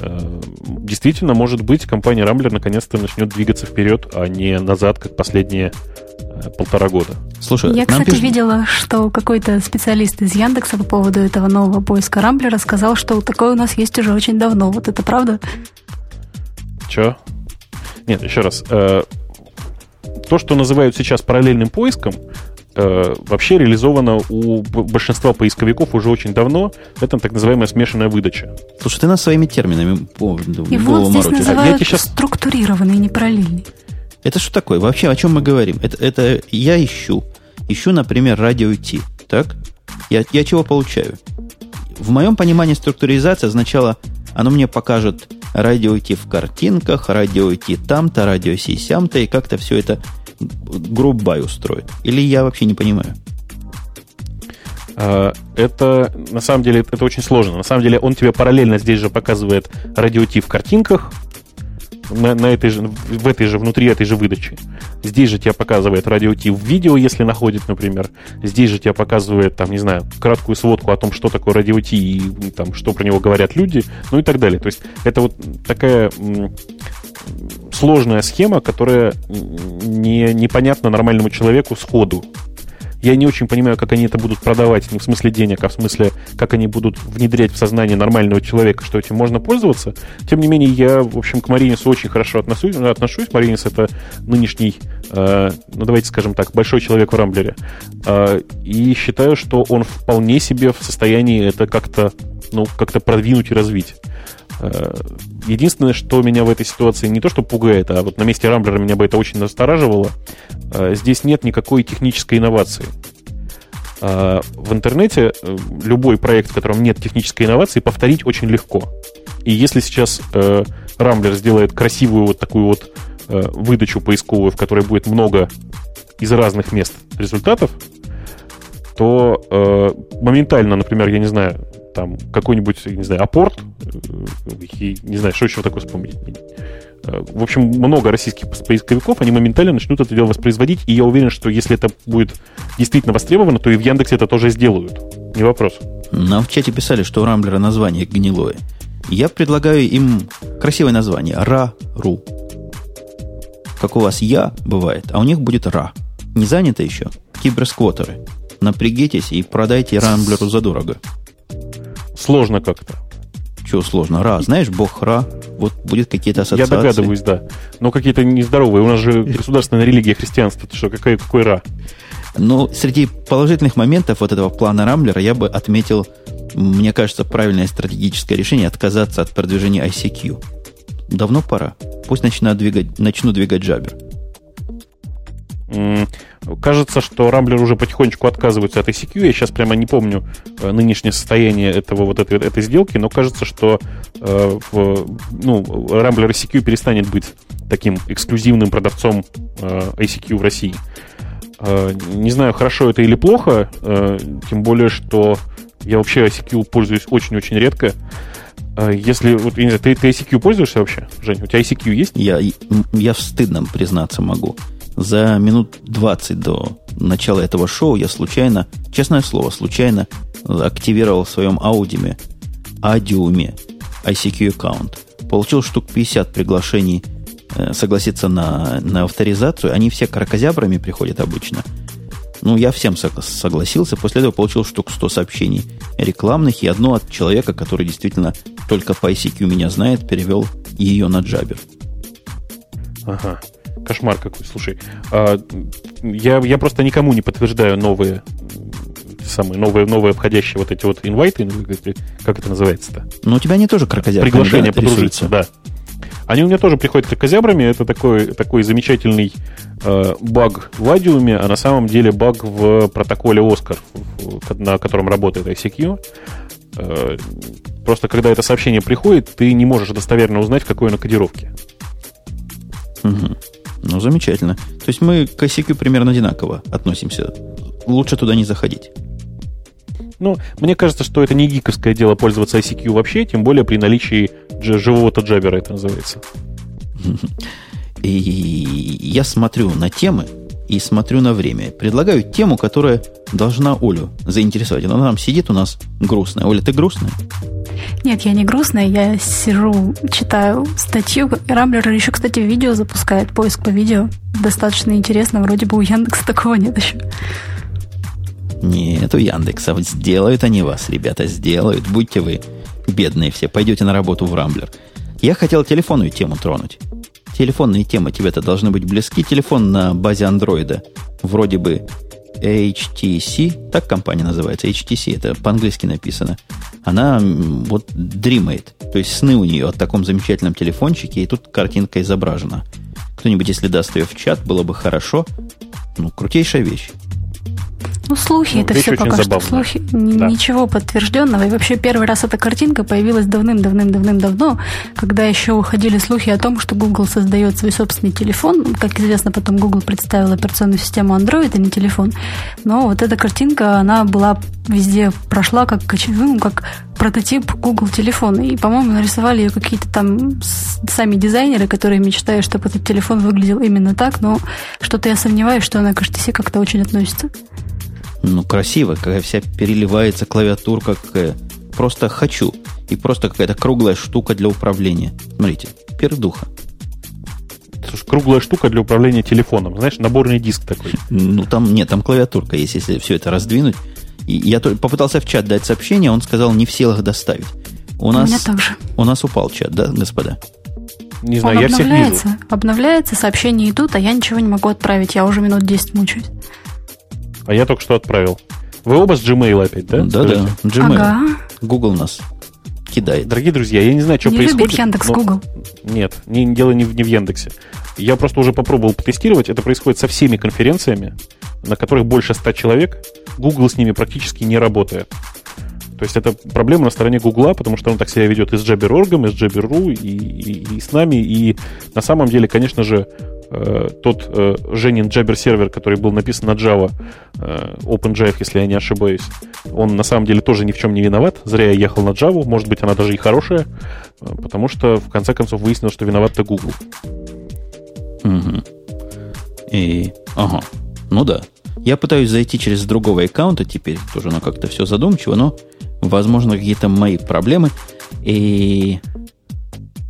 Действительно, может быть, компания Рамблер наконец-то начнет двигаться вперед, а не назад, как последние э, полтора года. Слушай, Я, кстати, пишут- видела, что какой-то специалист из Яндекса по поводу этого нового поиска Рамблера сказал, что такое у нас есть уже очень давно. Вот это правда? Че? Нет, еще раз. Э, То, что называют сейчас параллельным поиском, э, вообще реализовано у большинства поисковиков уже очень давно. Это так называемая смешанная выдача. Слушай, ты нас своими терминами по- И голову вот здесь морочишь. я тебе щас- структурированный, не параллельный. Это что такое? Вообще, о чем мы говорим? Это, это я ищу. Ищу, например, радио T. Так? Я, я чего получаю? В моем понимании структуризация означала, оно мне покажет радио T в картинках, радио T там-то, радио Си сям-то, и как-то все это грубай устроит. Или я вообще не понимаю? Э, Это, на самом деле, это очень сложно. На самом деле, он тебе параллельно здесь же показывает радиотип в картинках, на, на этой же, в этой же, внутри этой же выдачи. Здесь же тебя показывает радиотип в видео, если находит, например. Здесь же тебя показывает, там, не знаю, краткую сводку о том, что такое радиотип и там, что про него говорят люди, ну и так далее. То есть это вот такая сложная схема, которая не, непонятна нормальному человеку сходу. Я не очень понимаю, как они это будут продавать, не в смысле денег, а в смысле, как они будут внедрять в сознание нормального человека, что этим можно пользоваться. Тем не менее, я, в общем, к Маринису очень хорошо отношусь. отношусь. Маринис — это нынешний, э, ну, давайте скажем так, большой человек в Рамблере. Э, и считаю, что он вполне себе в состоянии это как-то, ну, как-то продвинуть и развить. Э, единственное, что меня в этой ситуации не то что пугает, а вот на месте Рамблера меня бы это очень настораживало, э, здесь нет никакой технической инновации. Э, в интернете любой проект, в котором нет технической инновации, повторить очень легко. И если сейчас Рамблер сделает красивую вот такую вот выдачу поисковую, в которой будет много из разных мест результатов, то моментально, например, я не знаю, там какой-нибудь, не знаю, апорт, э, не знаю, что еще такое вспомнить. Э, в общем, много российских поисковиков, они моментально начнут это дело воспроизводить, и я уверен, что если это будет действительно востребовано, то и в Яндексе это тоже сделают. Не вопрос. Нам в чате писали, что у Рамблера название гнилое. Я предлагаю им красивое название. Ра-ру. Как у вас я бывает, а у них будет ра. Не занято еще? Киберсквотеры. Напрягитесь и продайте Рамблеру задорого. Сложно как-то. Чего сложно? Ра, знаешь, бог Ра, вот будет какие-то ассоциации. Я догадываюсь, да. Но какие-то нездоровые. У нас же государственная религия христианства. Ты что, какой, какой Ра? Ну, среди положительных моментов вот этого плана Рамблера я бы отметил, мне кажется, правильное стратегическое решение отказаться от продвижения ICQ. Давно пора. Пусть начнут двигать, начну двигать Jabber. Кажется, что Рамблер уже потихонечку отказывается от ICQ. Я сейчас прямо не помню э, нынешнее состояние этого вот этой, этой сделки, но кажется, что э, ну, Рамблер ICQ перестанет быть таким эксклюзивным продавцом э, ICQ в России. Э, не знаю, хорошо это или плохо, э, тем более, что я вообще ICQ пользуюсь очень-очень редко. Э, если, вот, я не знаю, ты, ты ICQ пользуешься вообще, Жень? У тебя ICQ есть? Я, я в стыдном признаться могу. За минут 20 до начала этого шоу я случайно, честное слово, случайно активировал в своем аудиме, аудиуме ICQ аккаунт. Получил штук 50 приглашений э, согласиться на, на авторизацию. Они все каракозябрами приходят обычно. Ну, я всем согласился. После этого получил штук 100 сообщений рекламных и одно от человека, который действительно только по ICQ меня знает, перевел ее на джабер. Ага. Кошмар какой, слушай. А, я, я просто никому не подтверждаю новые самые новые, новые входящие вот эти вот инвайты, как это называется-то? Ну, у тебя они тоже крокозябры. Приглашение да, подружиться, да. Они у меня тоже приходят крокозябрами. Это такой, такой замечательный э, баг в Адиуме, а на самом деле баг в протоколе Оскар, на котором работает ICQ. Э, просто когда это сообщение приходит, ты не можешь достоверно узнать, в какой оно кодировке. Угу. Ну, замечательно. То есть мы к ICQ примерно одинаково относимся. Лучше туда не заходить. Ну, мне кажется, что это не гиковское дело пользоваться ICQ вообще, тем более при наличии живого-то джабера это называется. И я смотрю на темы и смотрю на время. Предлагаю тему, которая должна Олю заинтересовать. Она там сидит у нас грустная. Оля, ты грустная? Нет, я не грустная, я сижу, читаю статью. Рамблер еще, кстати, видео запускает, поиск по видео. Достаточно интересно, вроде бы у Яндекса такого нет еще. Нет, у Яндекса сделают они вас, ребята, сделают. Будьте вы бедные все, пойдете на работу в Рамблер. Я хотел телефонную тему тронуть. Телефонные темы тебе-то должны быть близки. Телефон на базе андроида вроде бы HTC, так компания называется, HTC, это по-английски написано, она вот дримает. То есть сны у нее о таком замечательном телефончике, и тут картинка изображена. Кто-нибудь, если даст ее в чат, было бы хорошо. Ну, крутейшая вещь. Ну, слухи, ну, это все пока забавно. что слухи. Да. Ничего подтвержденного. И вообще первый раз эта картинка появилась давным-давным-давным-давно, когда еще уходили слухи о том, что Google создает свой собственный телефон. Как известно, потом Google представил операционную систему Android, а не телефон. Но вот эта картинка, она была везде прошла как, ну, как прототип Google телефона. И, по-моему, нарисовали ее какие-то там сами дизайнеры, которые мечтают, чтобы этот телефон выглядел именно так, но что-то я сомневаюсь, что она к HTC как-то очень относится. Ну, красиво, какая вся переливается клавиатурка, какая. Просто хочу. И просто какая-то круглая штука для управления. Смотрите, пердуха. Это круглая штука для управления телефоном. Знаешь, наборный диск такой. Ну, там нет, там клавиатурка есть, если все это раздвинуть. И я попытался в чат дать сообщение, он сказал, не в силах доставить. У, у нас, меня также. У нас упал чат, да, господа? Не знаю, Он я всех вижу. Обновляется, сообщения идут, а я ничего не могу отправить. Я уже минут 10 мучаюсь. А я только что отправил. Вы оба с Gmail опять, да? Да, да. Gmail. Ага. Google нас кидает. Дорогие друзья, я не знаю, что не происходит. Любит Яндекс, но... Google. Нет, не, дело не в, не в Яндексе. Я просто уже попробовал потестировать. Это происходит со всеми конференциями, на которых больше 100 человек. Google с ними практически не работает. То есть это проблема на стороне Гугла, потому что он так себя ведет и с Jabber.org, и с Jabber.ru, и, и, и с нами. И на самом деле, конечно же, э, тот э, Женин Jabber сервер, который был написан на Java, э, OpenJF, если я не ошибаюсь, он на самом деле тоже ни в чем не виноват. Зря я ехал на Java, может быть, она даже и хорошая, э, потому что в конце концов выяснилось, что виноват-то Google. Угу. И, ага, ну да. Я пытаюсь зайти через другого аккаунта теперь, тоже оно как-то все задумчиво, но возможно, какие-то мои проблемы. И...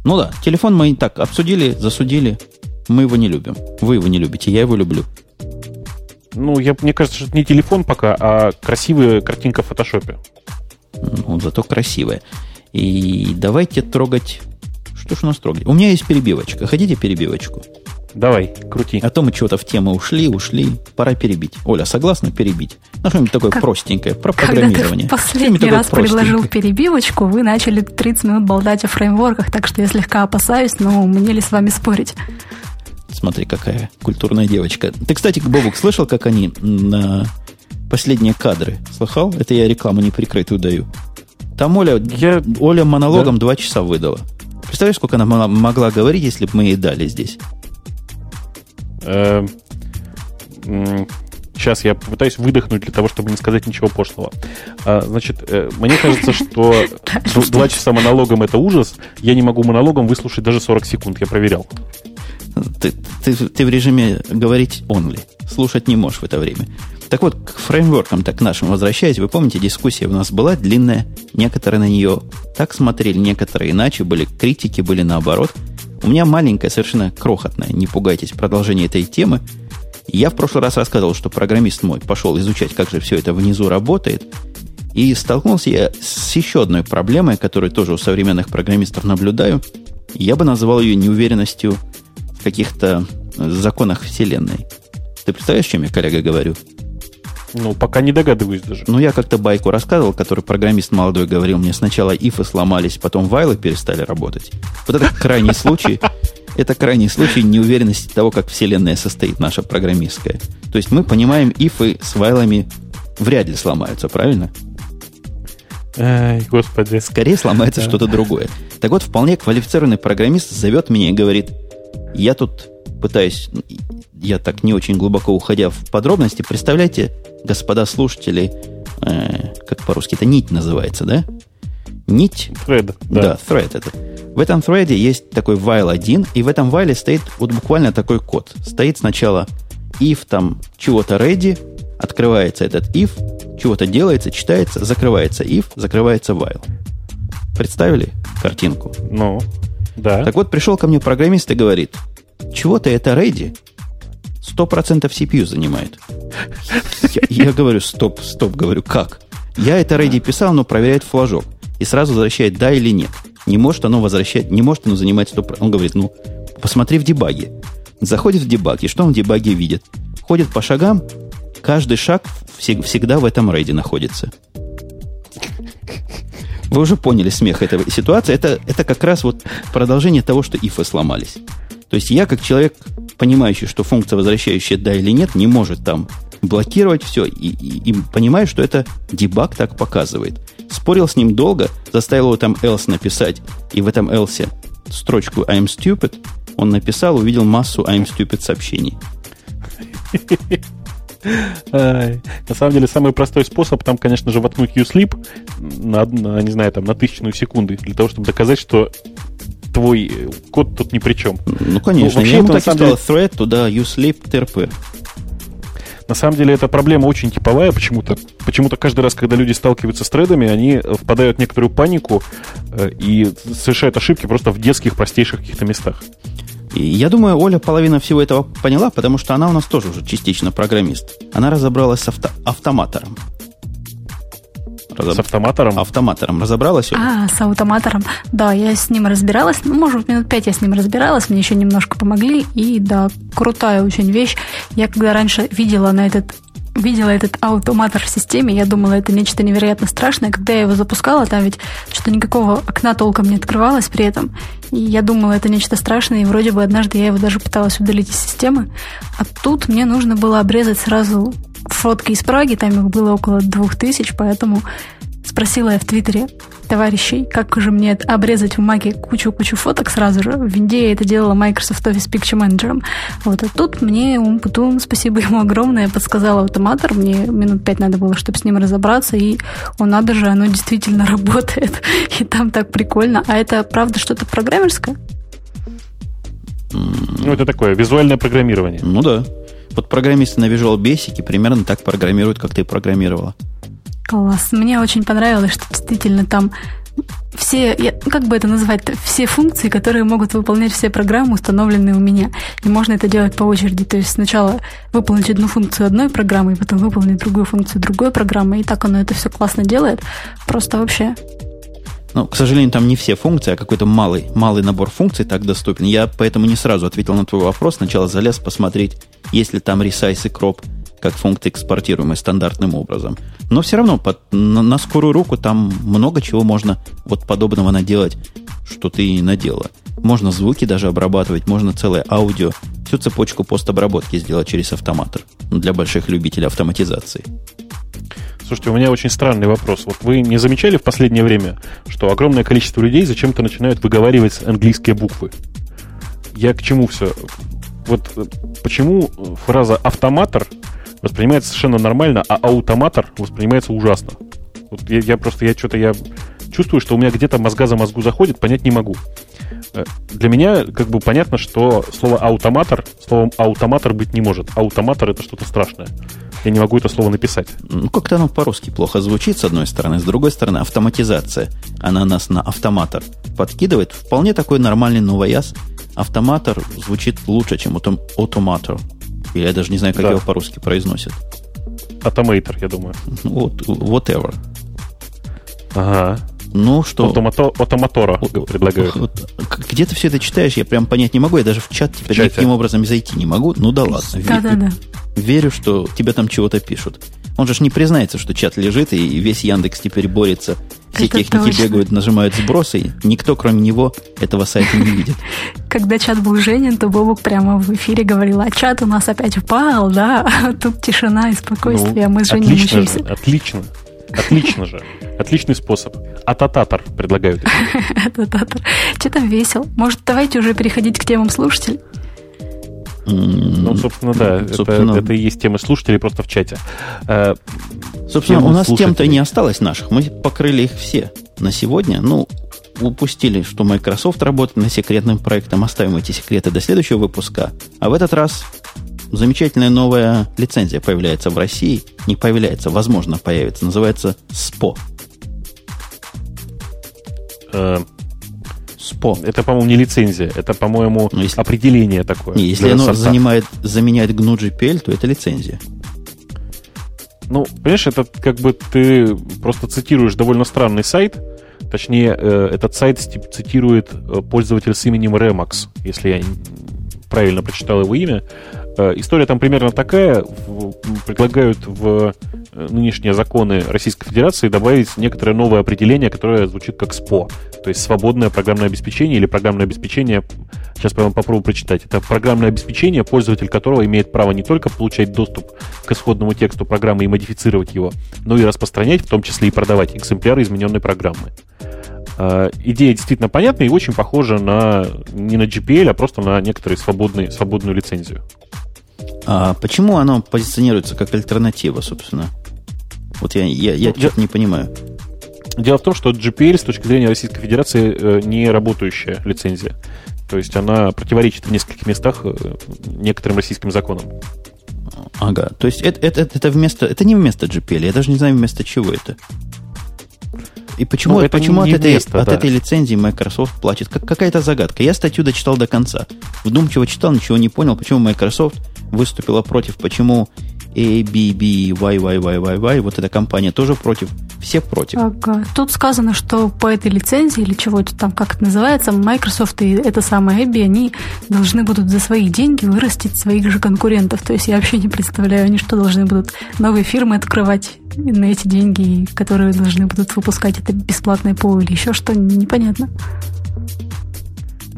Ну да, телефон мы так обсудили, засудили. Мы его не любим. Вы его не любите, я его люблю. Ну, я, мне кажется, что это не телефон пока, а красивая картинка в фотошопе. Ну, зато красивая. И давайте трогать... Что ж у нас трогать? У меня есть перебивочка. Хотите перебивочку? Давай, крути. А то мы чего-то в тему ушли, ушли. Пора перебить. Оля, согласна перебить? Ну, что-нибудь такое как, простенькое, про программирование. Когда ты последний раз предложил перебивочку, вы начали 30 минут болтать о фреймворках, так что я слегка опасаюсь, но мне ли с вами спорить? Смотри, какая культурная девочка. Ты, кстати, Бобук, слышал, как они на последние кадры? Слыхал? Это я рекламу неприкрытую даю. Там Оля, я... Оля монологом да? два часа выдала. Представляешь, сколько она могла говорить, если бы мы ей дали здесь? Сейчас я попытаюсь выдохнуть для того, чтобы не сказать ничего пошлого. А, значит, э, мне кажется, что два часа монологом это ужас. Я не могу монологом выслушать даже 40 секунд, я проверял. Ты, ты, ты в режиме говорить only. Слушать не можешь в это время. Так вот, к фреймворкам, так к нашим возвращаясь, вы помните, дискуссия у нас была длинная. Некоторые на нее так смотрели, некоторые иначе были. Критики были наоборот – у меня маленькое, совершенно крохотное, не пугайтесь, продолжение этой темы. Я в прошлый раз рассказывал, что программист мой пошел изучать, как же все это внизу работает. И столкнулся я с еще одной проблемой, которую тоже у современных программистов наблюдаю. Я бы назвал ее неуверенностью каких-то законах Вселенной. Ты представляешь, о чем я, коллега, говорю? Ну, пока не догадываюсь даже. Ну, я как-то байку рассказывал, который программист молодой говорил мне, сначала ифы сломались, потом вайлы перестали работать. Вот это крайний случай. Это крайний случай неуверенности того, как вселенная состоит наша программистская. То есть мы понимаем, ифы с вайлами вряд ли сломаются, правильно? Ай, господи. Скорее сломается что-то другое. Так вот, вполне квалифицированный программист зовет меня и говорит, я тут пытаюсь, я так не очень глубоко уходя в подробности, представляете, господа слушатели, э, как по-русски это нить называется, да? Нить. Thread. Да, да thread это. В этом thread есть такой while 1, и в этом while стоит вот буквально такой код. Стоит сначала if там чего-то ready, открывается этот if, чего-то делается, читается, закрывается if, закрывается while. Представили картинку? Ну, да. Так вот, пришел ко мне программист и говорит, чего-то это ready, 100% CPU занимает. Я, я говорю, стоп, стоп, говорю, как? Я это ready писал, но проверяет флажок. И сразу возвращает да или нет. Не может оно возвращать, не может оно занимать 100%. Он говорит, ну, посмотри в дебаге. Заходит в дебаг, и что он в дебаге видит? Ходит по шагам, каждый шаг всегда в этом рейде находится. Вы уже поняли смех этой ситуации. Это, это как раз вот продолжение того, что ифы сломались. То есть я, как человек, понимающий, что функция, возвращающая да или нет, не может там блокировать все, и, и, и понимаю, что это дебаг так показывает. Спорил с ним долго, заставил его там else написать, и в этом else строчку I'm stupid, он написал, увидел массу I'm stupid сообщений. На самом деле, самый простой способ там, конечно же, воткнуть uSleep на, на, не знаю, там, на тысячную секунды, для того, чтобы доказать, что твой код тут ни при чем. Ну, конечно. Ну, вообще, я ему так и thread, туда uSleep, trp. На самом деле эта проблема очень типовая почему-то. Почему-то каждый раз, когда люди сталкиваются с тредами, они впадают в некоторую панику э, и совершают ошибки просто в детских простейших каких-то местах. И я думаю, Оля половина всего этого поняла, потому что она у нас тоже уже частично программист. Она разобралась с авто, автоматором. Разоб... С автоматором? Автоматором разобралась? Оля? А, с автоматором. Да, я с ним разбиралась. Ну, может, минут пять я с ним разбиралась. Мне еще немножко помогли. И да, крутая очень вещь. Я когда раньше видела на этот видела этот аутоматор в системе, я думала, это нечто невероятно страшное. Когда я его запускала, там ведь что-то никакого окна толком не открывалось при этом. И я думала, это нечто страшное, и вроде бы однажды я его даже пыталась удалить из системы. А тут мне нужно было обрезать сразу фотки из Праги, там их было около двух тысяч, поэтому Спросила я в Твиттере товарищей, как же мне обрезать в Маке кучу-кучу фоток сразу же. В Винде я это делала Microsoft Office Picture Manager. Вот, а тут мне Умпутун, спасибо ему огромное, подсказал автоматор. Мне минут пять надо было, чтобы с ним разобраться, и он, надо же, оно действительно работает. И там так прикольно. А это, правда, что-то программерское? Ну, это такое визуальное программирование. Ну да. Вот программисты на Visual Basic примерно так программируют, как ты программировала. Класс. Мне очень понравилось, что действительно там все, я, как бы это назвать, все функции, которые могут выполнять все программы, установленные у меня. И можно это делать по очереди. То есть сначала выполнить одну функцию одной программы, и потом выполнить другую функцию другой программы. И так оно это все классно делает. Просто вообще ну, к сожалению, там не все функции, а какой-то малый, малый набор функций так доступен. Я поэтому не сразу ответил на твой вопрос. Сначала залез посмотреть, есть ли там resize и crop как функции, экспортируемые стандартным образом. Но все равно под, на, на скорую руку там много чего можно вот подобного наделать, что ты и наделала. Можно звуки даже обрабатывать, можно целое аудио, всю цепочку постобработки сделать через автоматор для больших любителей автоматизации. Слушайте, у меня очень странный вопрос. Вот вы не замечали в последнее время, что огромное количество людей зачем-то начинают выговаривать английские буквы? Я к чему все? Вот э, почему фраза автоматор воспринимается совершенно нормально, а аутоматор воспринимается ужасно. Вот я, я просто, я что-то, я чувствую, что у меня где-то мозга за мозгу заходит, понять не могу. Э, для меня как бы понятно, что слово аутоматор, словом аутоматор быть не может. Аутоматор это что-то страшное. Я не могу это слово написать. Ну, как-то оно по-русски плохо звучит, с одной стороны. С другой стороны, автоматизация. Она нас на автоматор подкидывает. Вполне такой нормальный новояз. Автоматор звучит лучше, чем автоматор. Или я даже не знаю, как да. его по-русски произносят. Автомейтер, я думаю. Вот, whatever. Ага. Ну что? Автомато, автомотора предлагают. Где ты все это читаешь, я прям понять не могу. Я даже в чат теперь в никаким образом зайти не могу. Ну да ладно. Да, да, да. Верю, что тебе там чего-то пишут. Он же не признается, что чат лежит, и весь Яндекс теперь борется. Все Это техники точно. бегают, нажимают сбросы, и никто, кроме него, этого сайта не видит. Когда чат был Женин, то Бобук прямо в эфире говорил, а чат у нас опять упал, да, а тут тишина и спокойствие, ну, мы с Женей отлично. Же, отлично, отлично же. Отличный способ. Атататор предлагают. Атататор. Что там весел? Может, давайте уже переходить к темам слушателей? Ну, собственно, да, собственно, это, это и есть темы слушателей просто в чате. Э, собственно, у нас тем-то не осталось наших. Мы покрыли их все на сегодня. Ну, упустили, что Microsoft работает над секретным проектом. Оставим эти секреты до следующего выпуска. А в этот раз замечательная новая лицензия появляется в России. Не появляется, возможно, появится. Называется SPO. СПО. Это, по-моему, не лицензия, это, по-моему, ну, если... определение такое. Не, если оно занимает, заменяет GNU GPL, то это лицензия. Ну, понимаешь, это как бы ты просто цитируешь довольно странный сайт, точнее, э, этот сайт цитирует э, пользователь с именем Remax, если я правильно прочитал его имя. Э, история там примерно такая. Предлагают в э, нынешние законы Российской Федерации добавить некоторое новое определение, которое звучит как СПО. То есть свободное программное обеспечение или программное обеспечение, сейчас вам попробую прочитать. Это программное обеспечение, пользователь которого имеет право не только получать доступ к исходному тексту программы и модифицировать его, но и распространять, в том числе и продавать экземпляры измененной программы. Uh, идея действительно понятна и очень похожа на не на GPL, а просто на некоторую свободную, свободную лицензию. А почему оно позиционируется как альтернатива, собственно? Вот я, я, я ну, что-то не понимаю. Дело в том, что GPL с точки зрения Российской Федерации э, не работающая лицензия. То есть она противоречит в нескольких местах э, некоторым российским законам. Ага, то есть это, это, это, вместо, это не вместо GPL, я даже не знаю вместо чего это. И почему, ну, это почему от, этой, место, от да. этой лицензии Microsoft платит? Как, какая-то загадка. Я статью дочитал до конца. Вдумчиво читал, ничего не понял, почему Microsoft выступила против, почему A, B, B, Y, Y, Y, Y, Y, вот эта компания тоже против. Все против. Ага. Тут сказано, что по этой лицензии или чего это там, как это называется, Microsoft и это самое Эбби, они должны будут за свои деньги вырастить своих же конкурентов. То есть я вообще не представляю, они что должны будут новые фирмы открывать на эти деньги, которые должны будут выпускать это бесплатное ПО или еще что, непонятно.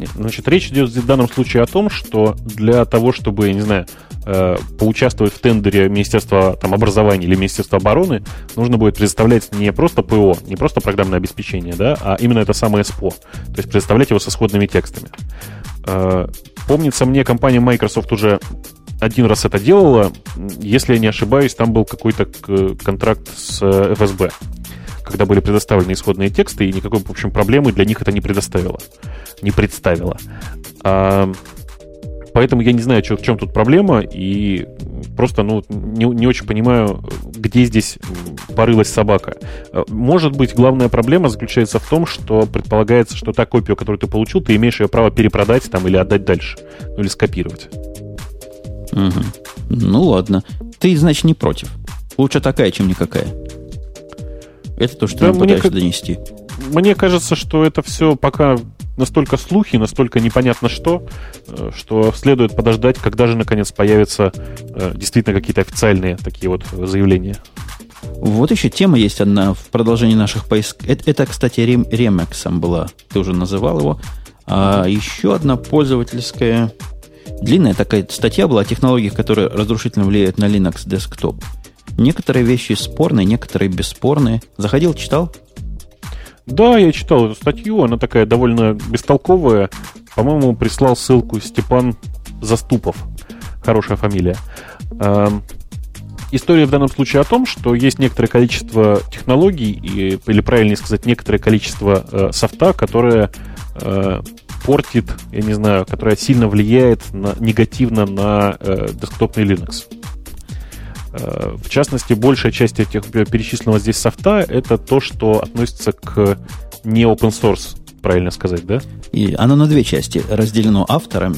Значит, речь идет в данном случае о том, что для того, чтобы, я не знаю, э, поучаствовать в тендере Министерства там, образования или Министерства обороны, нужно будет предоставлять не просто ПО, не просто программное обеспечение, да, а именно это самое СПО. То есть предоставлять его со сходными текстами. Э, помнится мне, компания Microsoft уже один раз это делала. Если я не ошибаюсь, там был какой-то контракт с э, ФСБ когда были предоставлены исходные тексты, и никакой, в общем, проблемы для них это не предоставило. Не представило. А, поэтому я не знаю, что, в чем тут проблема, и просто ну, не, не очень понимаю, где здесь порылась собака. Может быть, главная проблема заключается в том, что предполагается, что та копия, которую ты получил, ты имеешь ее право перепродать там или отдать дальше, ну или скопировать. Угу. Ну ладно. Ты, значит, не против. Лучше такая, чем никакая. Это то, что да, ты пытаешься донести. Мне кажется, что это все пока настолько слухи, настолько непонятно что, э, что следует подождать, когда же наконец появятся э, действительно какие-то официальные такие вот заявления. Вот еще тема есть одна в продолжении наших поисков. Это, это кстати, рем, ремексом была. Ты уже называл его. А еще одна пользовательская длинная такая статья была о технологиях, которые разрушительно влияют на Linux Desktop. Некоторые вещи спорные, некоторые бесспорные. Заходил, читал? Да, я читал эту статью, она такая довольно бестолковая. По-моему, прислал ссылку Степан Заступов. Хорошая фамилия. Эм, история в данном случае о том, что есть некоторое количество технологий, или правильнее сказать, некоторое количество э, софта, которое э, портит, я не знаю, которое сильно влияет на, негативно на э, десктопный Linux. Э, в частности, большая часть этих перечисленного здесь софта это то, что относится к не open source, правильно сказать, да? И оно на две части разделено автором.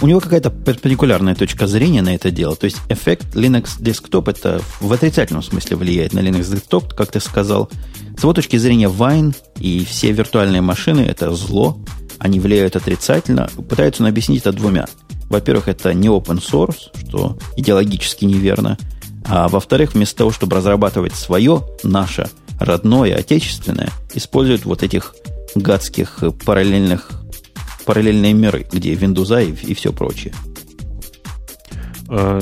У него какая-то перпендикулярная точка зрения на это дело. То есть эффект Linux Desktop это в отрицательном смысле влияет на Linux Desktop, как ты сказал. С его точки зрения Wine и все виртуальные машины это зло, они влияют отрицательно. Пытаются он объяснить это двумя. Во-первых, это не open source, что идеологически неверно. А во-вторых, вместо того, чтобы разрабатывать свое, наше, родное, отечественное, используют вот этих гадских параллельных параллельные миры, где Windows и, и все прочее. А,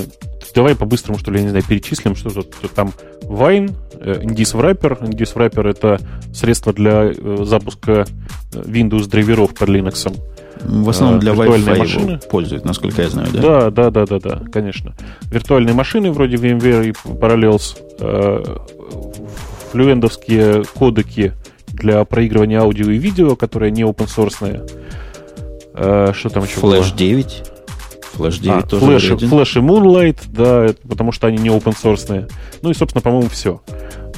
давай по-быстрому, что ли, я не знаю, перечислим, что тут там Wine, э, Indis Wrapper. Indis Wrapper это средство для э, запуска э, Windows драйверов под Linux. В основном для Wi-Fi машины. пользуют, насколько я знаю, да? Да, да, да, да, да, конечно. Виртуальные машины вроде VMware и Parallels, флюендовские кодеки для проигрывания аудио и видео, которые не open source. Что там еще Flash было? 9. Flash 9 а, тоже Flash, Flash и Moonlight, да, потому что они не open source. Ну и, собственно, по-моему, все.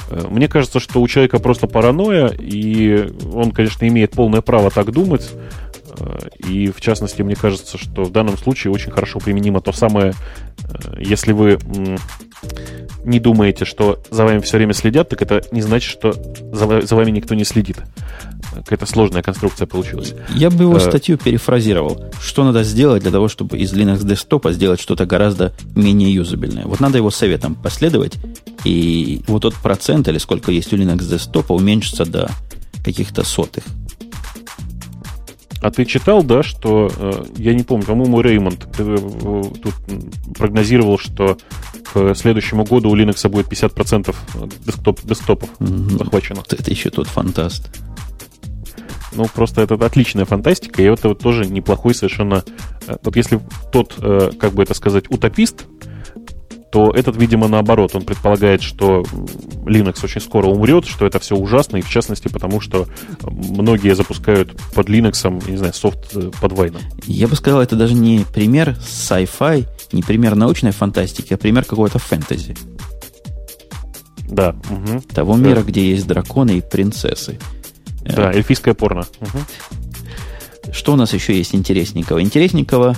Э, мне кажется, что у человека просто паранойя, и он, конечно, имеет полное право так думать. Э, и, в частности, мне кажется, что в данном случае очень хорошо применимо то самое, э, если вы не думаете, что за вами все время следят, так это не значит, что за вами никто не следит какая-то сложная конструкция получилась. Я бы его э, статью перефразировал. Что надо сделать для того, чтобы из Linux десктопа сделать что-то гораздо менее юзабельное? Вот надо его советам последовать, и вот тот процент, или сколько есть у Linux десктопа, уменьшится до каких-то сотых. А ты читал, да, что, э, я не помню, по-моему, Реймонд э, тут прогнозировал, что к следующему году у Linux будет 50% десктоп, десктопов mm-hmm. захвачено. Это еще тот фантаст. Ну, просто это отличная фантастика, и это вот тоже неплохой совершенно... Э, вот если тот, э, как бы это сказать, утопист, то этот, видимо, наоборот. Он предполагает, что Linux очень скоро умрет, что это все ужасно, и в частности потому, что многие запускают под Linux, не знаю, софт э, под Вайном. Я бы сказал, это даже не пример sci-fi, не пример научной фантастики, а пример какого-то фэнтези. Да. Угу. Того да. мира, где есть драконы и принцессы. Да, эльфийское порно. Угу. Что у нас еще есть интересненького? Интересненького...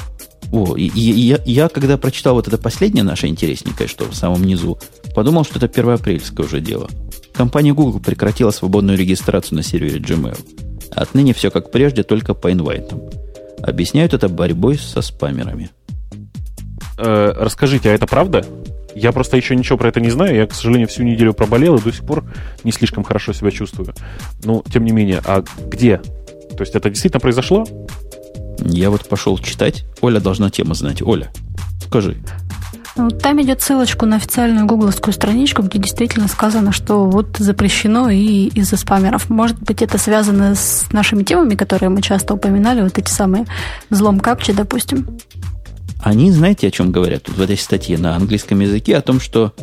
О, и, и, я, я, когда прочитал вот это последнее наше интересненькое, что в самом низу, подумал, что это первоапрельское уже дело. Компания Google прекратила свободную регистрацию на сервере Gmail. Отныне все как прежде, только по инвайтам. Объясняют это борьбой со спамерами. Э, расскажите, а это правда? Я просто еще ничего про это не знаю. Я, к сожалению, всю неделю проболел и до сих пор не слишком хорошо себя чувствую. Но, тем не менее, а где? То есть это действительно произошло? Я вот пошел читать. Оля должна тему знать. Оля, скажи. Ну, там идет ссылочку на официальную гугловскую страничку, где действительно сказано, что вот запрещено и из-за спамеров. Может быть, это связано с нашими темами, которые мы часто упоминали, вот эти самые взлом капчи, допустим. Они, знаете, о чем говорят тут в этой статье на английском языке? О том, что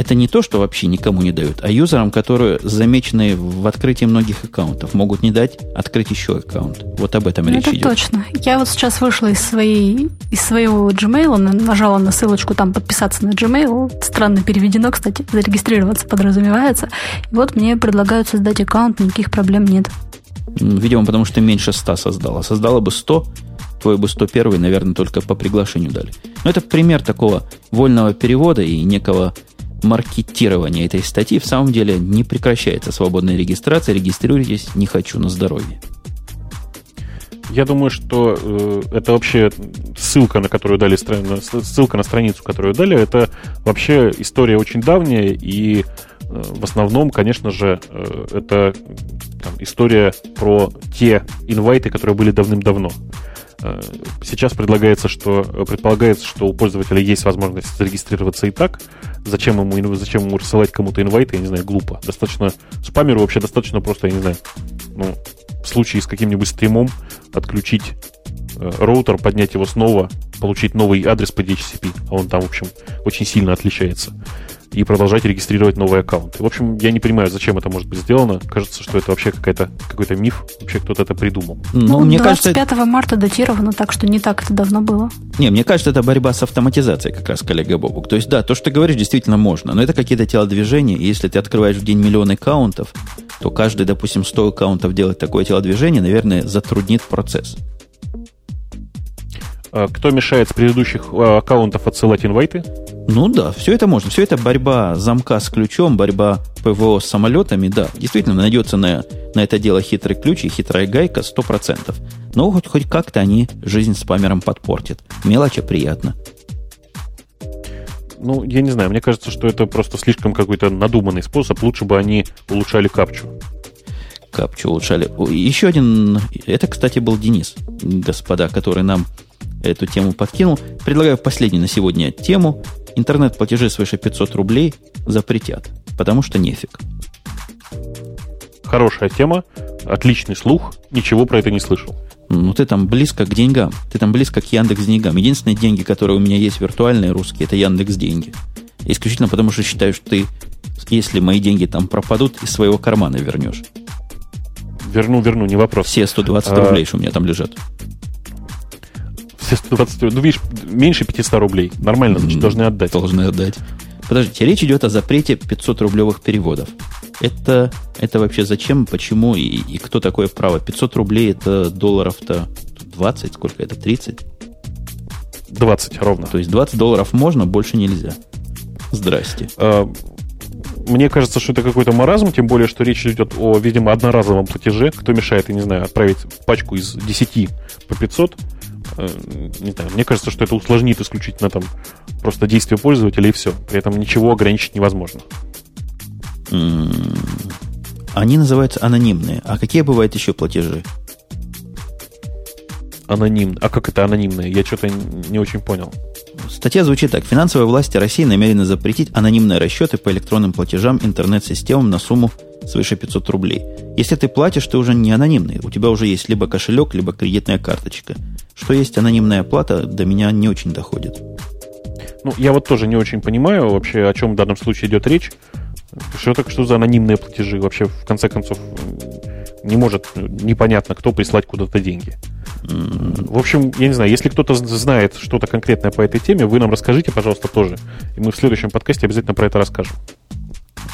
это не то, что вообще никому не дают, а юзерам, которые замечены в открытии многих аккаунтов, могут не дать открыть еще аккаунт. Вот об этом ну, речь это идет. точно. Я вот сейчас вышла из, своей, из своего Gmail, нажала на ссылочку там подписаться на Gmail. Странно переведено, кстати, зарегистрироваться подразумевается. И вот мне предлагают создать аккаунт, никаких проблем нет. Видимо, потому что меньше 100 создала. Создала бы 100, твой бы 101, наверное, только по приглашению дали. Но это пример такого вольного перевода и некого маркетирования этой статьи. В самом деле не прекращается свободная регистрация. Регистрируйтесь, не хочу на здоровье. Я думаю, что э, это вообще ссылка, на которую дали ссылка на страницу, которую дали, это вообще история очень давняя и э, в основном, конечно же, э, это там, история про те инвайты, которые были давным-давно. Э, сейчас предлагается, что предполагается, что у пользователя есть возможность зарегистрироваться и так. Зачем ему, зачем ему рассылать кому-то инвайты, я не знаю, глупо. Достаточно спамеру вообще достаточно просто, я не знаю, ну, в случае с каким-нибудь стримом отключить э, роутер, поднять его снова, получить новый адрес по DHCP, а он там, в общем, очень сильно отличается, и продолжать регистрировать новые аккаунты. В общем, я не понимаю, зачем это может быть сделано. Кажется, что это вообще какая-то, какой-то миф, вообще кто-то это придумал. Ну, ну мне 25 кажется... марта датировано, так что не так это давно было. Не, мне кажется, это борьба с автоматизацией, как раз, коллега Бобук. То есть, да, то, что ты говоришь, действительно можно, но это какие-то телодвижения, и если ты открываешь в день миллион аккаунтов, то каждый, допустим, 100 аккаунтов делать такое телодвижение, наверное, затруднит процесс. А кто мешает с предыдущих а, аккаунтов отсылать инвайты? Ну да, все это можно. Все это борьба замка с ключом, борьба ПВО с самолетами, да. Действительно, найдется на, на это дело хитрый ключ и хитрая гайка 100%. Но хоть, хоть как-то они жизнь спамером подпортят. Мелочь, а приятно. Ну, я не знаю, мне кажется, что это просто слишком какой-то надуманный способ. Лучше бы они улучшали капчу. Капчу улучшали. Еще один... Это, кстати, был Денис, господа, который нам эту тему подкинул. Предлагаю последнюю на сегодня тему. Интернет-платежи свыше 500 рублей запретят, потому что нефиг. Хорошая тема, отличный слух, ничего про это не слышал. Ну, ты там близко к деньгам. Ты там близко к Яндекс деньгам. Единственные деньги, которые у меня есть виртуальные русские, это Яндекс деньги. Исключительно потому, что считаю, что ты, если мои деньги там пропадут, из своего кармана вернешь. Верну, верну, не вопрос. Все 120 а... рублей, что у меня там лежат. Все 120 Ну, видишь, меньше 500 рублей. Нормально, значит, должны отдать. Должны отдать. Подождите, речь идет о запрете 500 рублевых переводов. Это, это вообще зачем, почему и, и кто такое право? 500 рублей это долларов-то 20, сколько это, 30? 20 ровно. То есть 20 долларов можно, больше нельзя. Здрасте. А, мне кажется, что это какой-то маразм, тем более, что речь идет о, видимо, одноразовом платеже. Кто мешает, я не знаю, отправить пачку из 10 по 500? Э, не знаю, мне кажется, что это усложнит исключительно там просто действие пользователя и все. При этом ничего ограничить невозможно. Они называются анонимные. А какие бывают еще платежи? Аноним. А как это анонимные? Я что-то не очень понял. Статья звучит так. Финансовые власти России намерены запретить анонимные расчеты по электронным платежам интернет-системам на сумму свыше 500 рублей. Если ты платишь, ты уже не анонимный. У тебя уже есть либо кошелек, либо кредитная карточка. Что есть анонимная плата, до меня не очень доходит. Ну, я вот тоже не очень понимаю вообще, о чем в данном случае идет речь. Что так, что за анонимные платежи? Вообще, в конце концов, не может, непонятно, кто прислать куда-то деньги. В общем, я не знаю, если кто-то знает что-то конкретное по этой теме, вы нам расскажите, пожалуйста, тоже. И мы в следующем подкасте обязательно про это расскажем.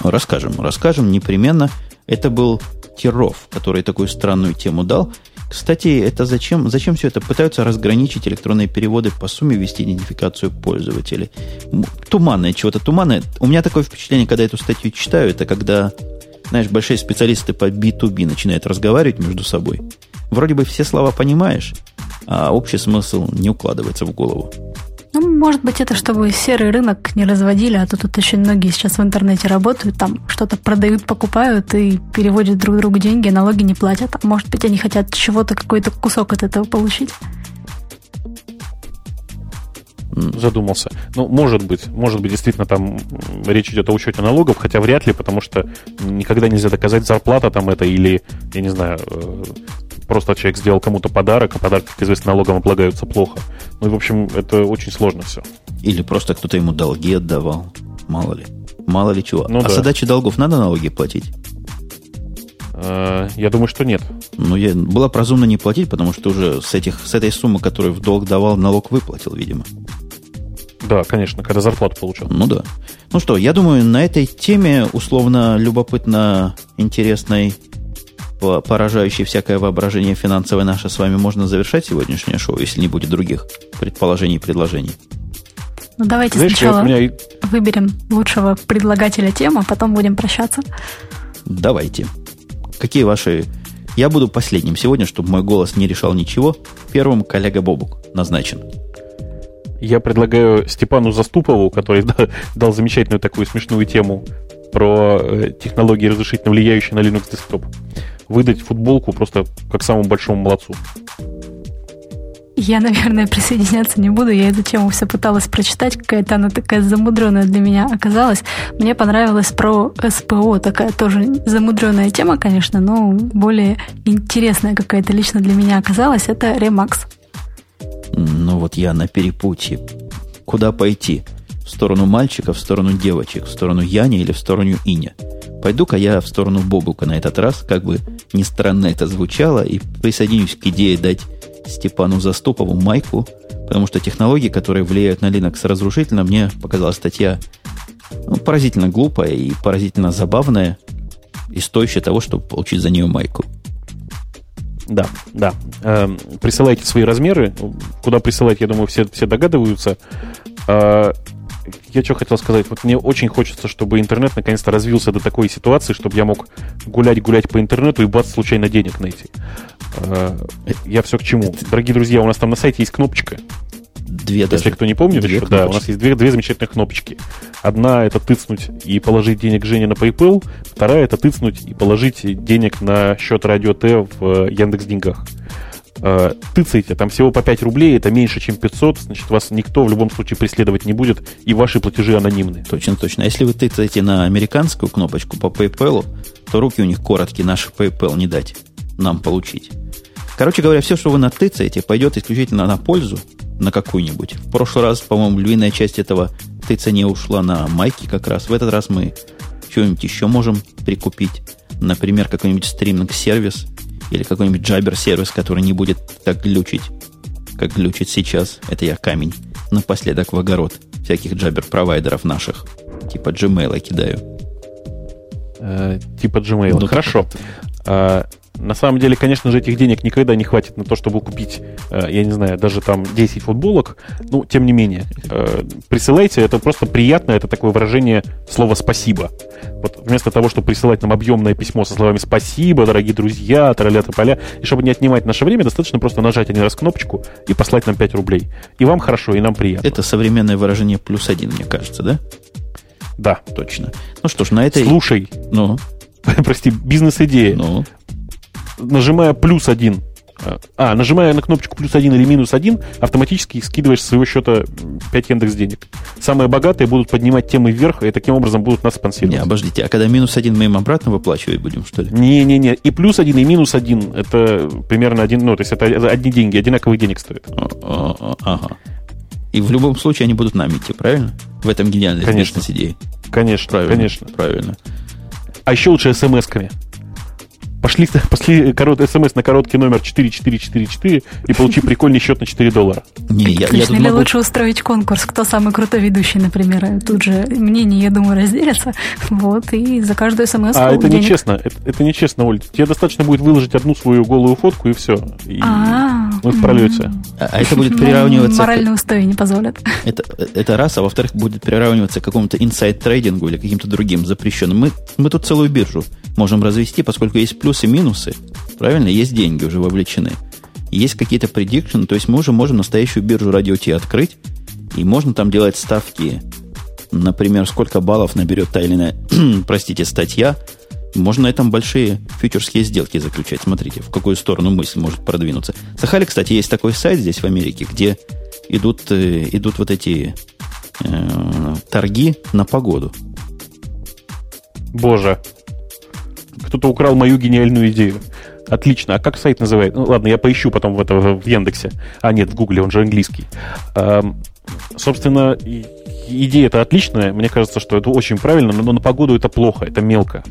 Расскажем, расскажем непременно. Это был Тиров, который такую странную тему дал. Кстати, это зачем, зачем все это? Пытаются разграничить электронные переводы по сумме, ввести идентификацию пользователей. Туманное чего-то, туманное. У меня такое впечатление, когда эту статью читаю, это когда, знаешь, большие специалисты по B2B начинают разговаривать между собой. Вроде бы все слова понимаешь, а общий смысл не укладывается в голову. Ну, может быть, это чтобы серый рынок не разводили, а то тут очень многие сейчас в интернете работают, там что-то продают, покупают и переводят друг другу деньги, налоги не платят. А может быть, они хотят чего-то, какой-то кусок от этого получить? Задумался. Ну, может быть, может быть, действительно там речь идет о учете налогов, хотя вряд ли, потому что никогда нельзя доказать, зарплата там это или, я не знаю, э, просто человек сделал кому-то подарок, а подарки, как известно, налогом облагаются плохо. Ну и, в общем, это очень сложно все. Или просто кто-то ему долги отдавал. Мало ли. Мало ли чего. Ну, а да. с отдачи долгов надо налоги платить? Э, я думаю, что нет. Ну, я, было бы разумно не платить, потому что уже с, этих, с этой суммы, которую в долг давал, налог выплатил, видимо. Да, конечно, когда зарплату получал. Ну да. Ну что, я думаю, на этой теме условно любопытно интересной поражающей всякое воображение финансовое наше с вами можно завершать сегодняшнее шоу, если не будет других предположений и предложений. Ну, давайте Знаешь, сначала меня... выберем лучшего предлагателя темы, а потом будем прощаться. Давайте. Какие ваши... Я буду последним сегодня, чтобы мой голос не решал ничего. Первым коллега Бобук назначен. Я предлагаю Степану Заступову, который дал замечательную такую смешную тему про э, технологии разрешительно влияющие на Linux десктоп выдать футболку просто как самому большому молодцу. Я, наверное, присоединяться не буду. Я эту тему все пыталась прочитать. Какая-то она такая замудренная для меня оказалась. Мне понравилось про СПО. Такая тоже замудренная тема, конечно, но более интересная какая-то лично для меня оказалась. Это Remax. Ну вот я на перепутье. Куда пойти? В сторону мальчиков, в сторону девочек, в сторону Яни или в сторону Иня? Пойду-ка я в сторону Бобука на этот раз, как бы ни странно это звучало, и присоединюсь к идее дать Степану Заступову майку, потому что технологии, которые влияют на Linux разрушительно, мне показалась статья ну, поразительно глупая и поразительно забавная, и стоящая того, чтобы получить за нее майку. Да, да. Э, присылайте свои размеры. Куда присылать, я думаю, все, все догадываются. Э, я что хотел сказать. Вот мне очень хочется, чтобы интернет наконец-то развился до такой ситуации, чтобы я мог гулять-гулять по интернету и бац, случайно денег найти. А, я все к чему. Дорогие друзья, у нас там на сайте есть кнопочка. Две Если даже. кто не помнит две еще, да, у нас есть две, две замечательных кнопочки. Одна это тыцнуть и положить денег Жене на PayPal, вторая это тыцнуть и положить денег на счет Радио Т в Яндекс Деньгах э, тыцаете, там всего по 5 рублей, это меньше, чем 500, значит, вас никто в любом случае преследовать не будет, и ваши платежи анонимны. Точно, точно. А если вы тыцаете на американскую кнопочку по PayPal, то руки у них короткие, наши PayPal не дать нам получить. Короче говоря, все, что вы натыцаете, пойдет исключительно на пользу, на какую-нибудь. В прошлый раз, по-моему, львиная часть этого тыцания ушла на майки как раз. В этот раз мы что-нибудь еще можем прикупить. Например, какой-нибудь стриминг-сервис – или какой-нибудь джабер-сервис, который не будет так глючить, как глючит сейчас. Это я камень напоследок в огород всяких джабер-провайдеров наших. Типа Gmail кидаю. Э, типа Gmail. Ну, Хорошо. А, на самом деле, конечно же, этих денег никогда не хватит на то, чтобы купить, э, я не знаю, даже там 10 футболок. Ну, тем не менее, э, присылайте, это просто приятно, это такое выражение слова «спасибо». Вот вместо того, чтобы присылать нам объемное письмо со словами «спасибо, дорогие друзья», тараля поля, и чтобы не отнимать наше время, достаточно просто нажать один раз кнопочку и послать нам 5 рублей. И вам хорошо, и нам приятно. Это современное выражение «плюс один», мне кажется, да? Да. Точно. Ну что ж, на этой... Слушай. Ну? Прости, бизнес-идея. Ну? Нажимая плюс один, а, нажимая на кнопочку плюс один или минус один, автоматически скидываешь с своего счета 5 индекс денег. Самые богатые будут поднимать темы вверх, и таким образом будут нас спонсировать. Не, обождите, а когда минус один мы им обратно выплачивать будем, что ли? Не-не-не, и плюс один, и минус один, это примерно один, ну, то есть это одни деньги, одинаковых денег стоит. Ага. И в любом случае они будут нами идти, правильно? В этом гениальной бизнес-идее. Конечно, правильно, конечно. Правильно. А еще лучше смс-ками Пошли, пошли корот, смс на короткий номер 4444 и получи прикольный счет на 4 доллара. Не, я, Отлично, я или могу... лучше устроить конкурс, кто самый крутой ведущий, например. Тут же мнение, я думаю, разделятся. Вот, и за каждую смс А это нечестно. Это, это нечестно, Оль. Тебе достаточно будет выложить одну свою голую фотку, и все. И а мы в пролете. А, а это будет приравниваться... Моральные устои не позволят. Это, это раз, а во-вторых, будет приравниваться к какому-то inside trading у или каким-то другим запрещенным. Мы, мы тут целую биржу можем развести, поскольку есть плюсы и минусы. Правильно? Есть деньги уже вовлечены. Есть какие-то предикшены, то есть мы уже можем настоящую биржу радио открыть, и можно там делать ставки, например, сколько баллов наберет та или иная, простите, статья. Можно на этом большие фьючерские сделки заключать. Смотрите, в какую сторону мысль может продвинуться. Сахали, кстати, есть такой сайт здесь в Америке, где идут, э, идут вот эти э, торги на погоду. Боже, кто-то украл мою гениальную идею. Отлично. А как сайт называет? Ну, ладно, я поищу потом в, это, в Яндексе. А, нет, в Гугле, он же английский. Эм, собственно, идея это отличная. Мне кажется, что это очень правильно, но на погоду это плохо, это мелко.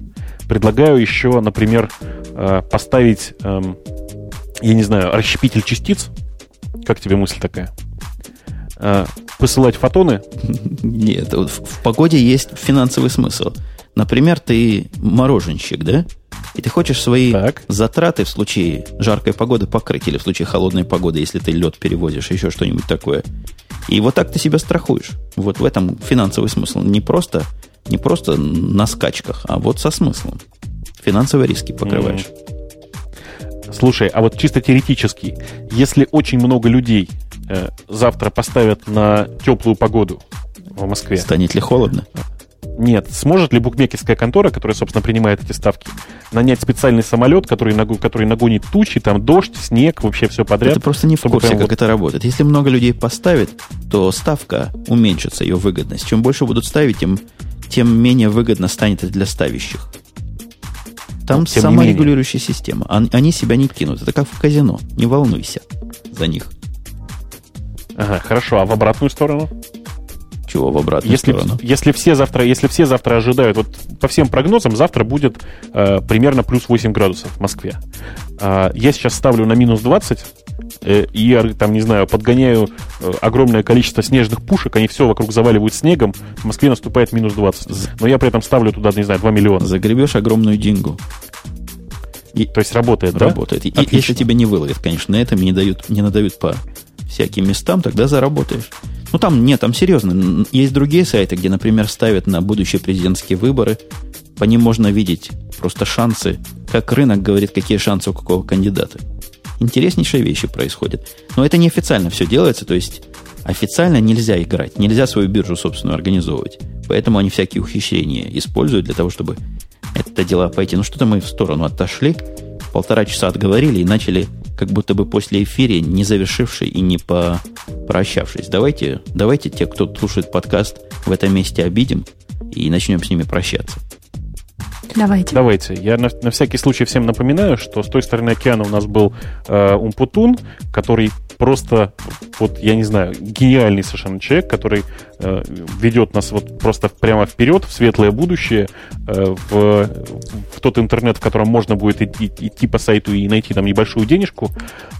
Предлагаю еще, например, э, поставить, э, я не знаю, расщепитель частиц. Как тебе мысль такая? Э, посылать фотоны? Нет, в погоде есть финансовый смысл. Например, ты мороженщик, да? И ты хочешь свои так. затраты в случае жаркой погоды покрыть, или в случае холодной погоды, если ты лед перевозишь, еще что-нибудь такое. И вот так ты себя страхуешь. Вот в этом финансовый смысл. Не просто, не просто на скачках, а вот со смыслом. Финансовые риски покрываешь. Mm. Слушай, а вот чисто теоретически, если очень много людей э, завтра поставят на теплую погоду в Москве. Станет ли холодно? Нет. Сможет ли букмекерская контора, которая, собственно, принимает эти ставки, нанять специальный самолет, который, нагу, который нагонит тучи, там дождь, снег, вообще все подряд? Это просто не в курсе, как вот... это работает. Если много людей поставит, то ставка уменьшится, ее выгодность. Чем больше будут ставить, тем, тем менее выгодно станет это для ставящих. Там ну, саморегулирующая система. Они себя не кинут. Это как в казино. Не волнуйся за них. Ага, хорошо. А в обратную сторону? Чего в обратную если, сторону. Если все, завтра, если все завтра ожидают, вот по всем прогнозам, завтра будет э, примерно плюс 8 градусов в Москве. Э, я сейчас ставлю на минус 20, э, и, там, не знаю, подгоняю э, огромное количество снежных пушек, они все вокруг заваливают снегом, в Москве наступает минус 20. Но я при этом ставлю туда, не знаю, 2 миллиона. Загребешь огромную деньгу. И, То есть работает, работает. да? Работает. Если тебе не выловят, конечно, на этом не, дают, не надают по всяким местам, тогда заработаешь. Ну, там нет, там серьезно. Есть другие сайты, где, например, ставят на будущие президентские выборы. По ним можно видеть просто шансы, как рынок говорит, какие шансы у какого кандидата. Интереснейшие вещи происходят. Но это неофициально все делается, то есть официально нельзя играть, нельзя свою биржу собственную организовывать. Поэтому они всякие ухищрения используют для того, чтобы это дело пойти. Ну, что-то мы в сторону отошли, полтора часа отговорили и начали как будто бы после эфира, не завершивший и не попрощавшись. Давайте, давайте те, кто слушает подкаст, в этом месте обидим и начнем с ними прощаться. Давайте. Давайте. Я на, на всякий случай всем напоминаю, что с той стороны океана у нас был э, Умпутун, который просто, вот я не знаю, гениальный совершенно человек, который э, ведет нас вот просто прямо вперед, в светлое будущее, э, в, в тот интернет, в котором можно будет идти, идти по сайту и найти там небольшую денежку.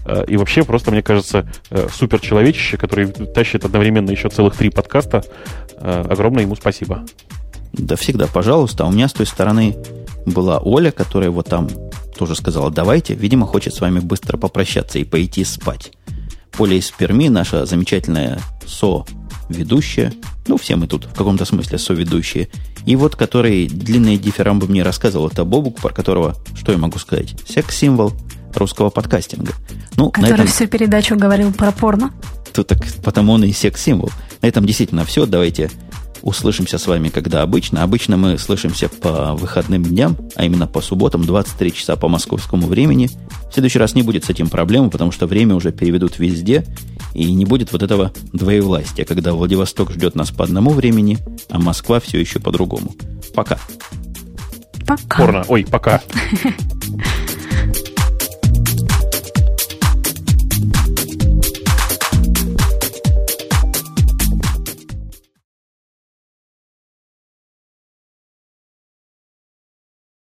Э, и вообще просто, мне кажется, э, супер человечище, который тащит одновременно еще целых три подкаста. Э, огромное ему спасибо. Да всегда, пожалуйста. А у меня с той стороны была Оля, которая вот там тоже сказала, давайте, видимо, хочет с вами быстро попрощаться и пойти спать. Оля из Перми, наша замечательная со-ведущая, ну, все мы тут в каком-то смысле со-ведущие, и вот который длинные дифирамбы мне рассказывал, это Бобук, про которого, что я могу сказать, секс-символ русского подкастинга. Ну, который этом... всю передачу говорил про порно. Тут так, потому он и секс-символ. На этом действительно все. Давайте услышимся с вами, когда обычно. Обычно мы слышимся по выходным дням, а именно по субботам, 23 часа по московскому времени. В следующий раз не будет с этим проблем, потому что время уже переведут везде, и не будет вот этого двоевластия, когда Владивосток ждет нас по одному времени, а Москва все еще по другому. Пока. Пока. Порно. Ой, пока.